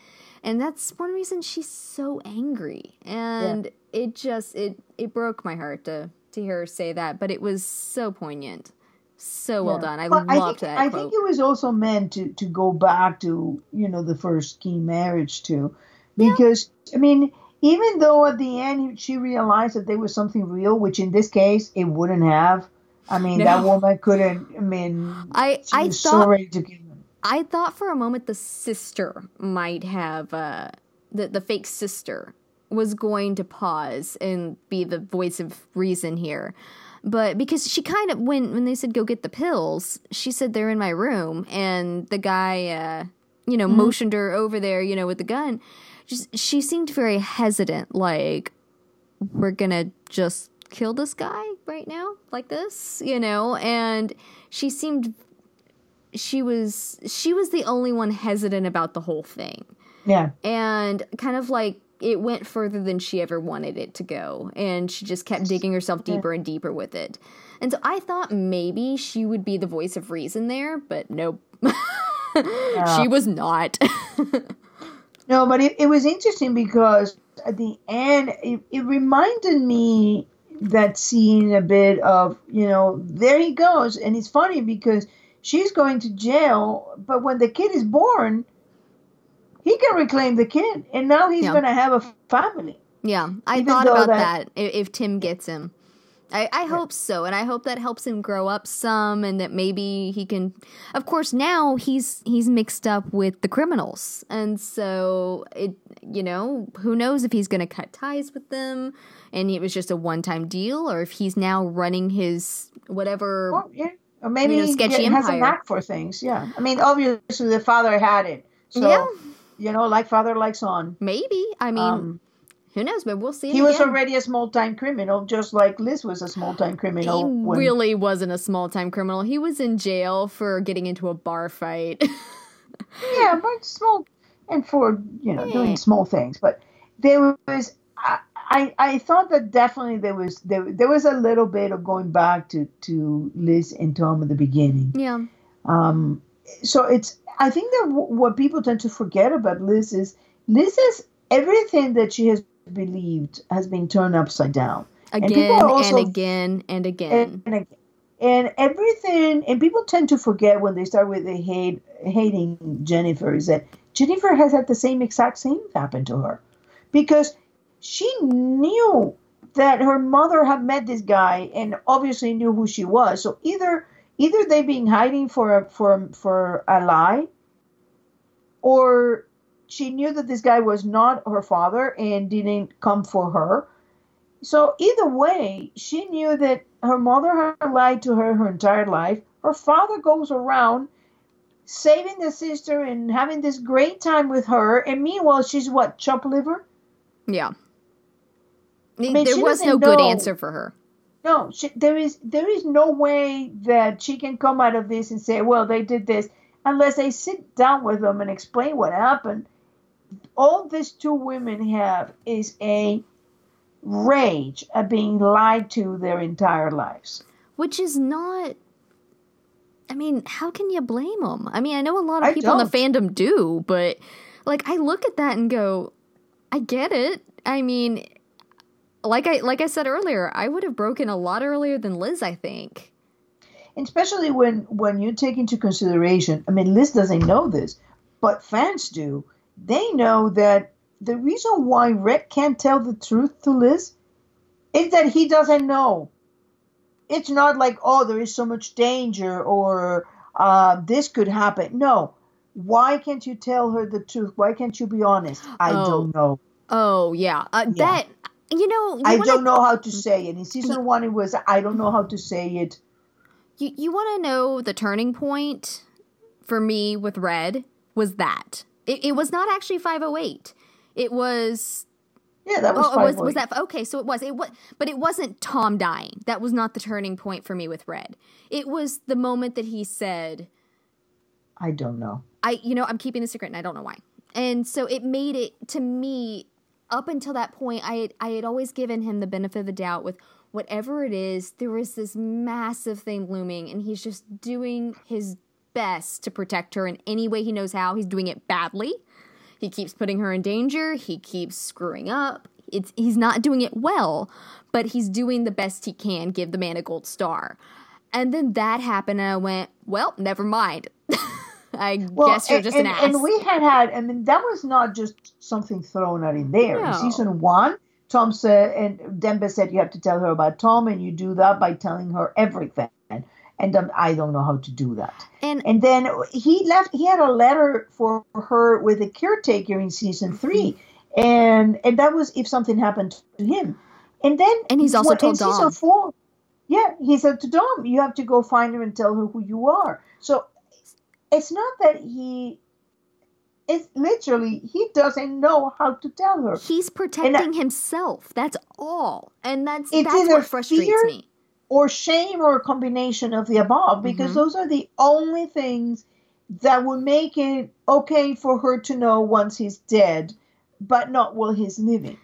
and that's one reason she's so angry and it just it it broke my heart to to hear her say that but it was so poignant so well Yeah. done i But loved think, that I quote think it was also meant to to go back to you know the first key marriage too, because I mean even though at the end she realized that there was something real, which in this case it wouldn't have. I mean that woman couldn't. I mean I- she I was so thought- ready to kill him. I thought for a moment the sister might have uh, the the fake sister was going to pause and be the voice of reason here. But because she kind of when when they said go get the pills, she said they're in my room and the guy uh, you know motioned her over there, you know, with the gun. Just she seemed very hesitant like we're going to just kill this guy right now like this, you know, and she seemed she was she was the only one hesitant about the whole thing. Yeah, and kind of like it went further than she ever wanted it to go. And she just kept digging herself deeper and deeper with it. And so i thought maybe she would be the voice of reason there but nope. She was not. No, but it, it was interesting because at the end it, it reminded me that scene a bit of you know there he goes, and it's funny because she's going to jail, but when the kid is born, he can reclaim the kid, and now he's Yeah. going to have a family. yeah i Even thought about that- that, if tim gets him I, I hope so, and I hope that helps him grow up some, and that maybe he can. Of course, now he's he's mixed up with the criminals, and so it you know who knows if he's going to cut ties with them, and it was just a one time deal, or if he's now running his whatever. Or, yeah, or maybe You know, he sketchy has a knack for things. Yeah, I mean, obviously the father had it, so Yeah. you know, like father, like son. Maybe I mean, Um, who knows? But we'll see. he was again. already a small time criminal, just like Liz was a small time criminal. He when- really wasn't a small time criminal. He was in jail for getting into a bar fight. yeah, but small and for you know Yeah. doing small things. But there was, I, I, I thought that definitely there was there, there was a little bit of going back to to Liz and Tom at the beginning. yeah. Um, so it's I think that w- what people tend to forget about Liz is Liz is everything that she has believed has been turned upside down. Again and also- again and again. and, and and everything and people tend to forget when they start with the hate hating Jennifer is that Jennifer has had the same exact same happen to her because she knew that her mother had met this guy and obviously knew who she was so either either they've been hiding for a, for for a lie or she knew that this guy was not her father and didn't come for her so either way, she knew that her mother had lied to her her entire life. Her father goes around saving the sister and having this great time with her, and meanwhile she's what chop liver? yeah. Mean, there was no doesn't good answer for her. No, she, there is there is no way that she can come out of this and say, well, they did this, unless they sit down with them and explain what happened. All these two women have is a rage at being lied to their entire lives. Which is not. I mean, how can you blame them? I mean, I know a lot of I people in the don't. fandom do, but like I look at that and go, I get it. I mean, like I like I said earlier, I would have broken a lot earlier than Liz. I think. And especially when when you take into consideration i mean liz doesn't know this but fans do they know that the reason why red can't tell the truth to liz is that he doesn't know it's not like oh there is so much danger or uh, this could happen no why can't you tell her the truth? Why can't you be honest? I Oh. don't know. Oh yeah, uh, Yeah. that you know. You I wanna, don't know how to mm-hmm. say it. In season one, it was I don't know how to say it. You you want to know the turning point for me with Red was that it, it was not actually five oh eight. It was Yeah, that was oh, it was five oh was that okay? So it was it was, but it wasn't Tom dying. That was not the turning point for me with Red. It was the moment that he said, I don't know. I, you know, I'm keeping the secret and I don't know why. And so it made it to me up until that point, I had, I had always given him the benefit of the doubt with whatever it is, there was this massive thing looming and he's just doing his best to protect her in any way he knows how. He's doing it badly. He keeps putting her in danger. He keeps screwing up. It's he's not doing it well, but he's doing the best he can. Give the man a gold star. And then that happened, and I went, "Well, never mind. I guess you're just and, an ass." and we had had. I mean, that was not just something thrown out in there. In season one, Tom said, and Dembe said you have to tell her about Tom, and you do that by telling her everything. And um, I don't know how to do that. and And then he left. He had a letter for her with a caretaker in season three, and and that was if something happened to him. And then And he's also what- in told season Dom. four. Yeah, he said to Dom, "You have to go find her and tell her who you are." So it's not that he. It's literally he doesn't know how to tell her. he's protecting himself. That's all, and that's that's what frustrates fear me. or shame or a combination of the above because Mhm. those are the only things that would make it okay for her to know once he's dead but not while he's living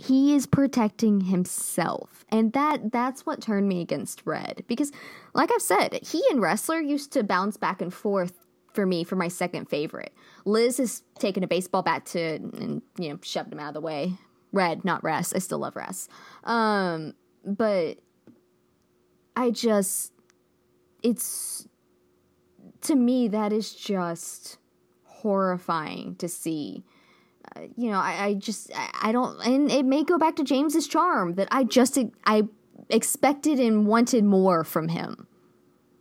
he is protecting himself. And that that's what turned me against red. Because like i've said he and Ressler used to bounce back and forth for me for my second favorite. Liz has taken a baseball bat to and you know shoved him out of the way. Red not rest i still love rest um but i just it's to me that is just horrifying to see you know, I, I just I, I don't, and it may go back to James's charm that I just I expected and wanted more from him.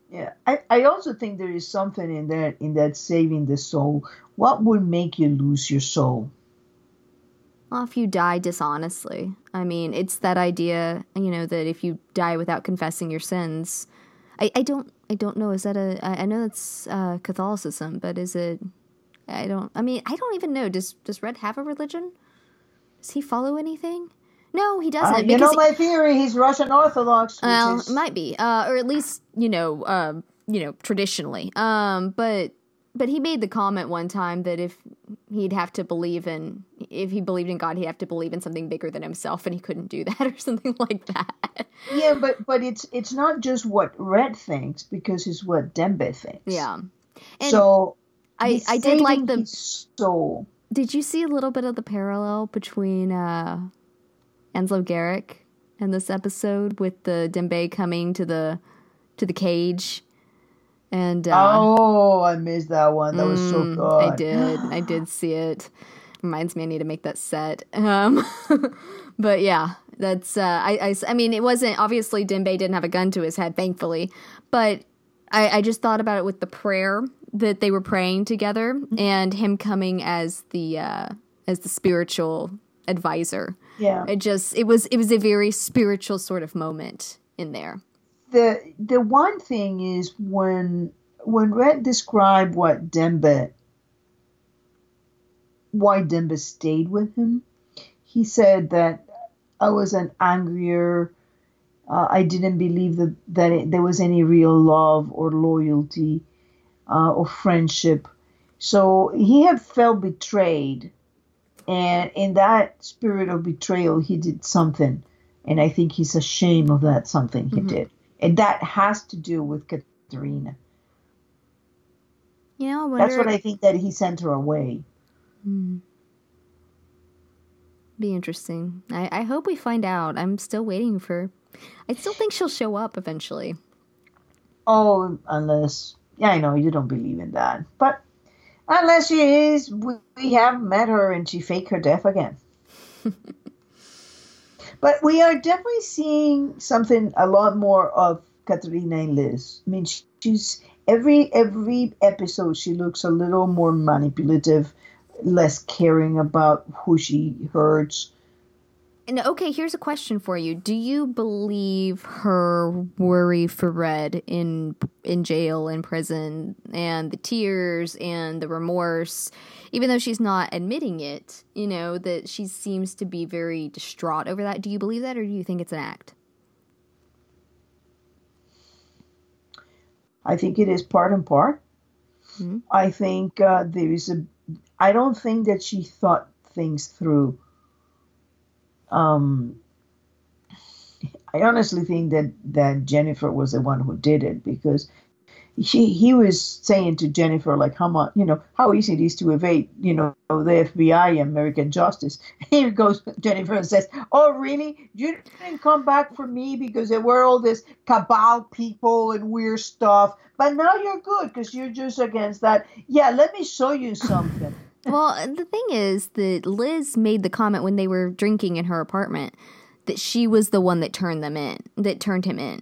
yeah I, I also think there is something in that in that saving the soul what would make you lose your soul Well, if you die dishonestly, I mean, it's that idea, you know, that if you die without confessing your sins, I, I don't I don't know. Is that a I I know that's uh, Catholicism, but is it? I don't. I mean, I don't even know. Does Does Red have a religion? Does he follow anything? No, he doesn't. Uh, you know my theory he's russian orthodox Well, is, might be, uh, or at least you know, um, you know, traditionally. Um, but but he made the comment one time that if he'd have to believe in, if he believed in God, he'd have to believe in something bigger than himself, and he couldn't do that or something like that. yeah but but it's it's not just what red thinks because it's what dembe thinks yeah. And so I I did like the. soul Did you see a little bit of the parallel between uh, Anslo Garrick and this episode with the Dembe coming to the to the cage? And uh, oh, I missed that one. That was so Mm, good. I did. I did see it. Reminds me I need to make that set. Um, but yeah, that's. Uh, I, I. I mean, it wasn't obviously Dembe didn't have a gun to his head, thankfully. But I, I just thought about it with the prayer that they were praying together, Mm-hmm. and him coming as the uh, as the spiritual advisor. Yeah. It just. It was. It was a very spiritual sort of moment in there. The the one thing is when when Red described what Dembe why Dembe stayed with him, he said that I was an angrier. Uh, I didn't believe that that it, there was any real love or loyalty uh, or friendship. So he had felt betrayed, and in that spirit of betrayal, he did something, and I think he's ashamed of that something he Mhm. did, and that has to do with Katarina. You know, That's what I think that he sent her away. Hmm. Be interesting. I, I hope we find out. I'm still waiting for. I still think she'll show up eventually. Oh, unless yeah, I know you don't believe in that, but unless she is, we, we have met her and she faked her death again. but we are definitely seeing something a lot more of Katarina and Liz. I mean, she's every every episode she looks a little more manipulative, less caring about who she hurts. And okay, here's a question for you: Do you believe her worry for Red in in jail, in prison, and the tears and the remorse, even though she's not admitting it? You know that she seems to be very distraught over that. Do you believe that, or do you think it's an act? I think it is part and part. Mm-hmm. I think uh, there is a. I don't think that she thought things through. Um, I honestly think that that Jennifer was the one who did it because he he was saying to Jennifer like how much you know how easy it is to evade you know the FBI and American justice. Here goes Jennifer and says, "Oh really? You didn't come back for me because there were all this cabal people and weird stuff, but now you're good because you're just against that. Yeah, let me show you something." Well, the thing is that Liz made the comment when they were drinking in her apartment that she was the one that turned them in, that turned him in.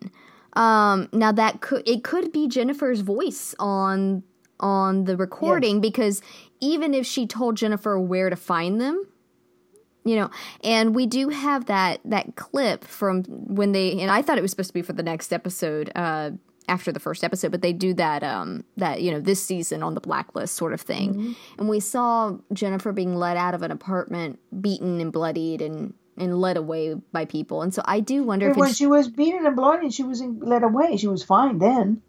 Um, now that could it could be Jennifer's voice on on the recording because even if she told Jennifer where to find them, you know, and we do have that that clip from when they and I thought it was supposed to be for the next episode uh after the first episode, but they do that um that you know this season on the blacklist sort of thing. Mm-hmm. And we saw Jennifer being led out of an apartment beaten and bloodied and and led away by people. And so I do wonder if when she was beaten and bloody, she was led away. She was fine then.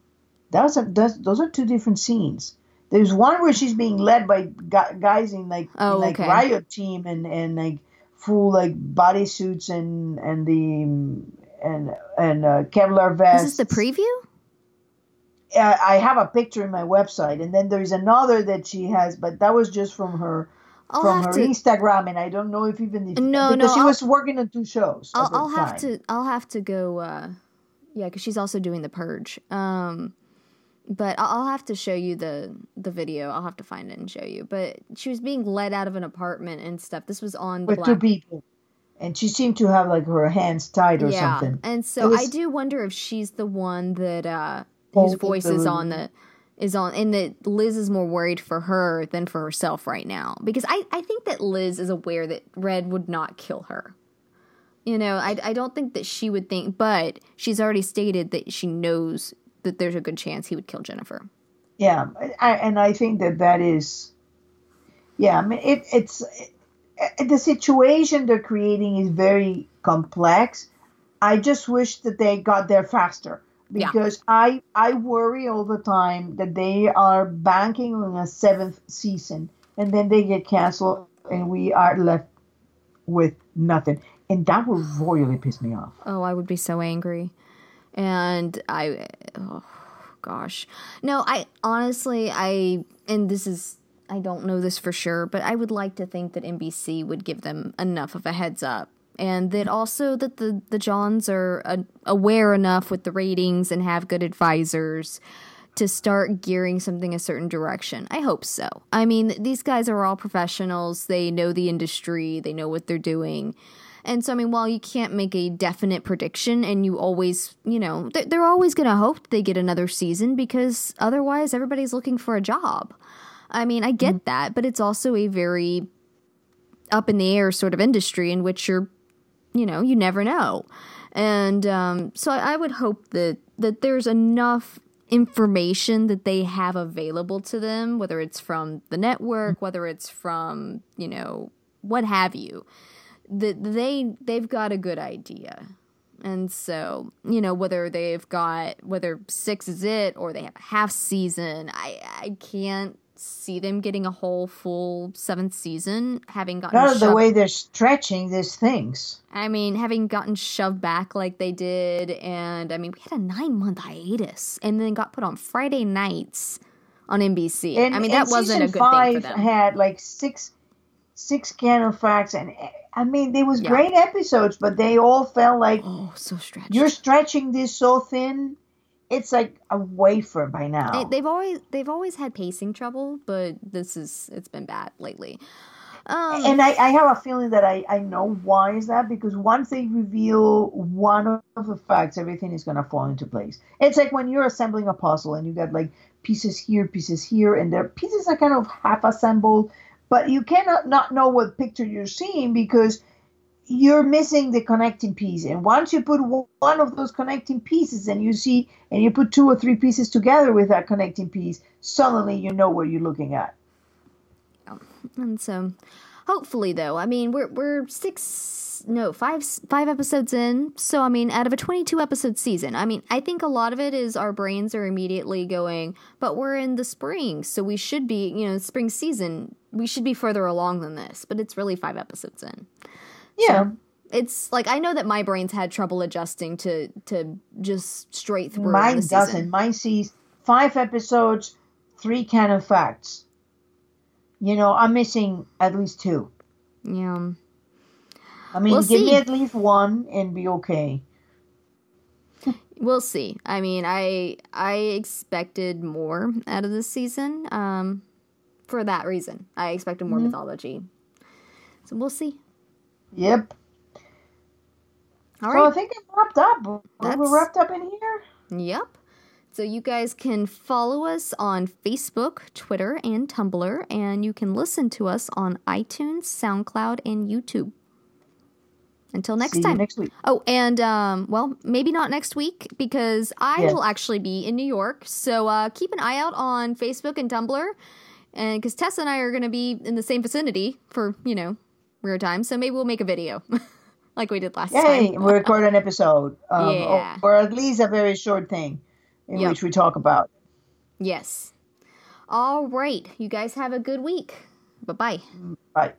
That's a, that's, those are two different scenes. There's one where she's being led by guys in like oh, in like okay. riot team and and like full like bodysuits and and the and and uh, Kevlar vests. Is this the preview? I have a picture in my website, and then there's another that she has, but that was just from her I'll from her to, Instagram, and I don't know if even if, no, because no, she I'll, was working on two shows. I'll, I'll have to, I'll have to go. Uh, yeah, because she's also doing the purge. Um, but I'll have to show you the the video. I'll have to find it and show you. But she was being led out of an apartment and stuff. This was on with two people, and she seemed to have like her hands tied or yeah. something. And so was, I do wonder if she's the one that uh, whose voice is on the is on and that Liz is more worried for her than for herself right now. Because I, I think that Liz is aware that Red would not kill her. You know, I, I don't think that she would think, but she's already stated that she knows that there's a good chance he would kill Jennifer. Yeah, I, and I think that that is, yeah, I mean, it, it's it, the situation they're creating is very complex. I just wish that they got there faster because yeah. I I worry all the time that they are banking on a seventh season and then they get canceled and we are left with nothing. And that would royally piss me off. Oh, I would be so angry. And I oh gosh. No, I honestly I and this is I don't know this for sure, but I would like to think that NBC would give them enough of a heads up and that also that the the Johns are uh, aware enough with the ratings and have good advisors to start gearing something a certain direction. I hope so. I mean, these guys are all professionals. They know the industry. They know what they're doing. And so, I mean, while you can't make a definite prediction and you always, you know, they're, they're always going to hope they get another season because otherwise everybody's looking for a job. I mean, I get mm-hmm. that, but it's also a very up in the air sort of industry in which you're you know, you never know. And um, so I, I would hope that that there's enough information that they have available to them, whether it's from the network, whether it's from you know what have you, that they they've got a good idea. And so, you know, whether they've got whether six is it or they have a half season, I I can't see them getting a whole full seventh season, having gotten not the way they're stretching these things. I mean, having gotten shoved back like they did, and I mean, we had a nine month hiatus, and then got put on Friday nights on NBC. And, I mean, that wasn't a good thing for them. Had like six six Scandal Facts, and I mean, there was yeah. great episodes, but they all felt like oh, so stretched. You're stretching this so thin it's like a wafer by now. They, have always they've always had pacing trouble, but this is it's been bad lately. Um, and I, I have a feeling that I, I know why is that because once they reveal one of the facts, everything is gonna fall into place. It's like when you're assembling a puzzle and you got like pieces here, pieces here, and the pieces are kind of half assembled, but you cannot not know what picture you're seeing because you're missing the connecting piece. And once you put one of those connecting pieces and you see and you put two or three pieces together with that connecting piece, suddenly you know what you're looking at. And so, hopefully, though, I mean, we're we're six, no, five five episodes in. So, I mean, out of a twenty-two episode season, I mean, I think a lot of it is our brains are immediately going, but we're in the spring, so we should be, you know, spring season, we should be further along than this. But it's really five episodes in. Yeah. So, it's like I know that my brain's had trouble adjusting to to just straight through. Mine doesn't. season. Mine sees five episodes, three canon facts. You know, I'm missing at least two. Yeah. I mean, We'll give see. me at least one and be okay. We'll see. I mean, I I expected more out of this season. Um, for that reason, I expected more Mhm. mythology. So we'll see. Yep. All so I think I'm wrapped up. That's- We're wrapped up in here. Yep. So you guys can follow us on Facebook, Twitter, and Tumblr, and you can listen to us on iTunes, SoundCloud, and YouTube. Until next See time. next week. Oh, and um, well, maybe not next week because I Yes. will actually be in New York. So uh, keep an eye out on Facebook and Tumblr, and because Tessa and I are going to be in the same vicinity for you know rare time, so maybe we'll make a video like we did last Yay! time. We record an episode, um, Yeah. or, or at least a very short thing in Yep. which we talk about. Yes. All right, you guys have a good week. Bye bye. Bye.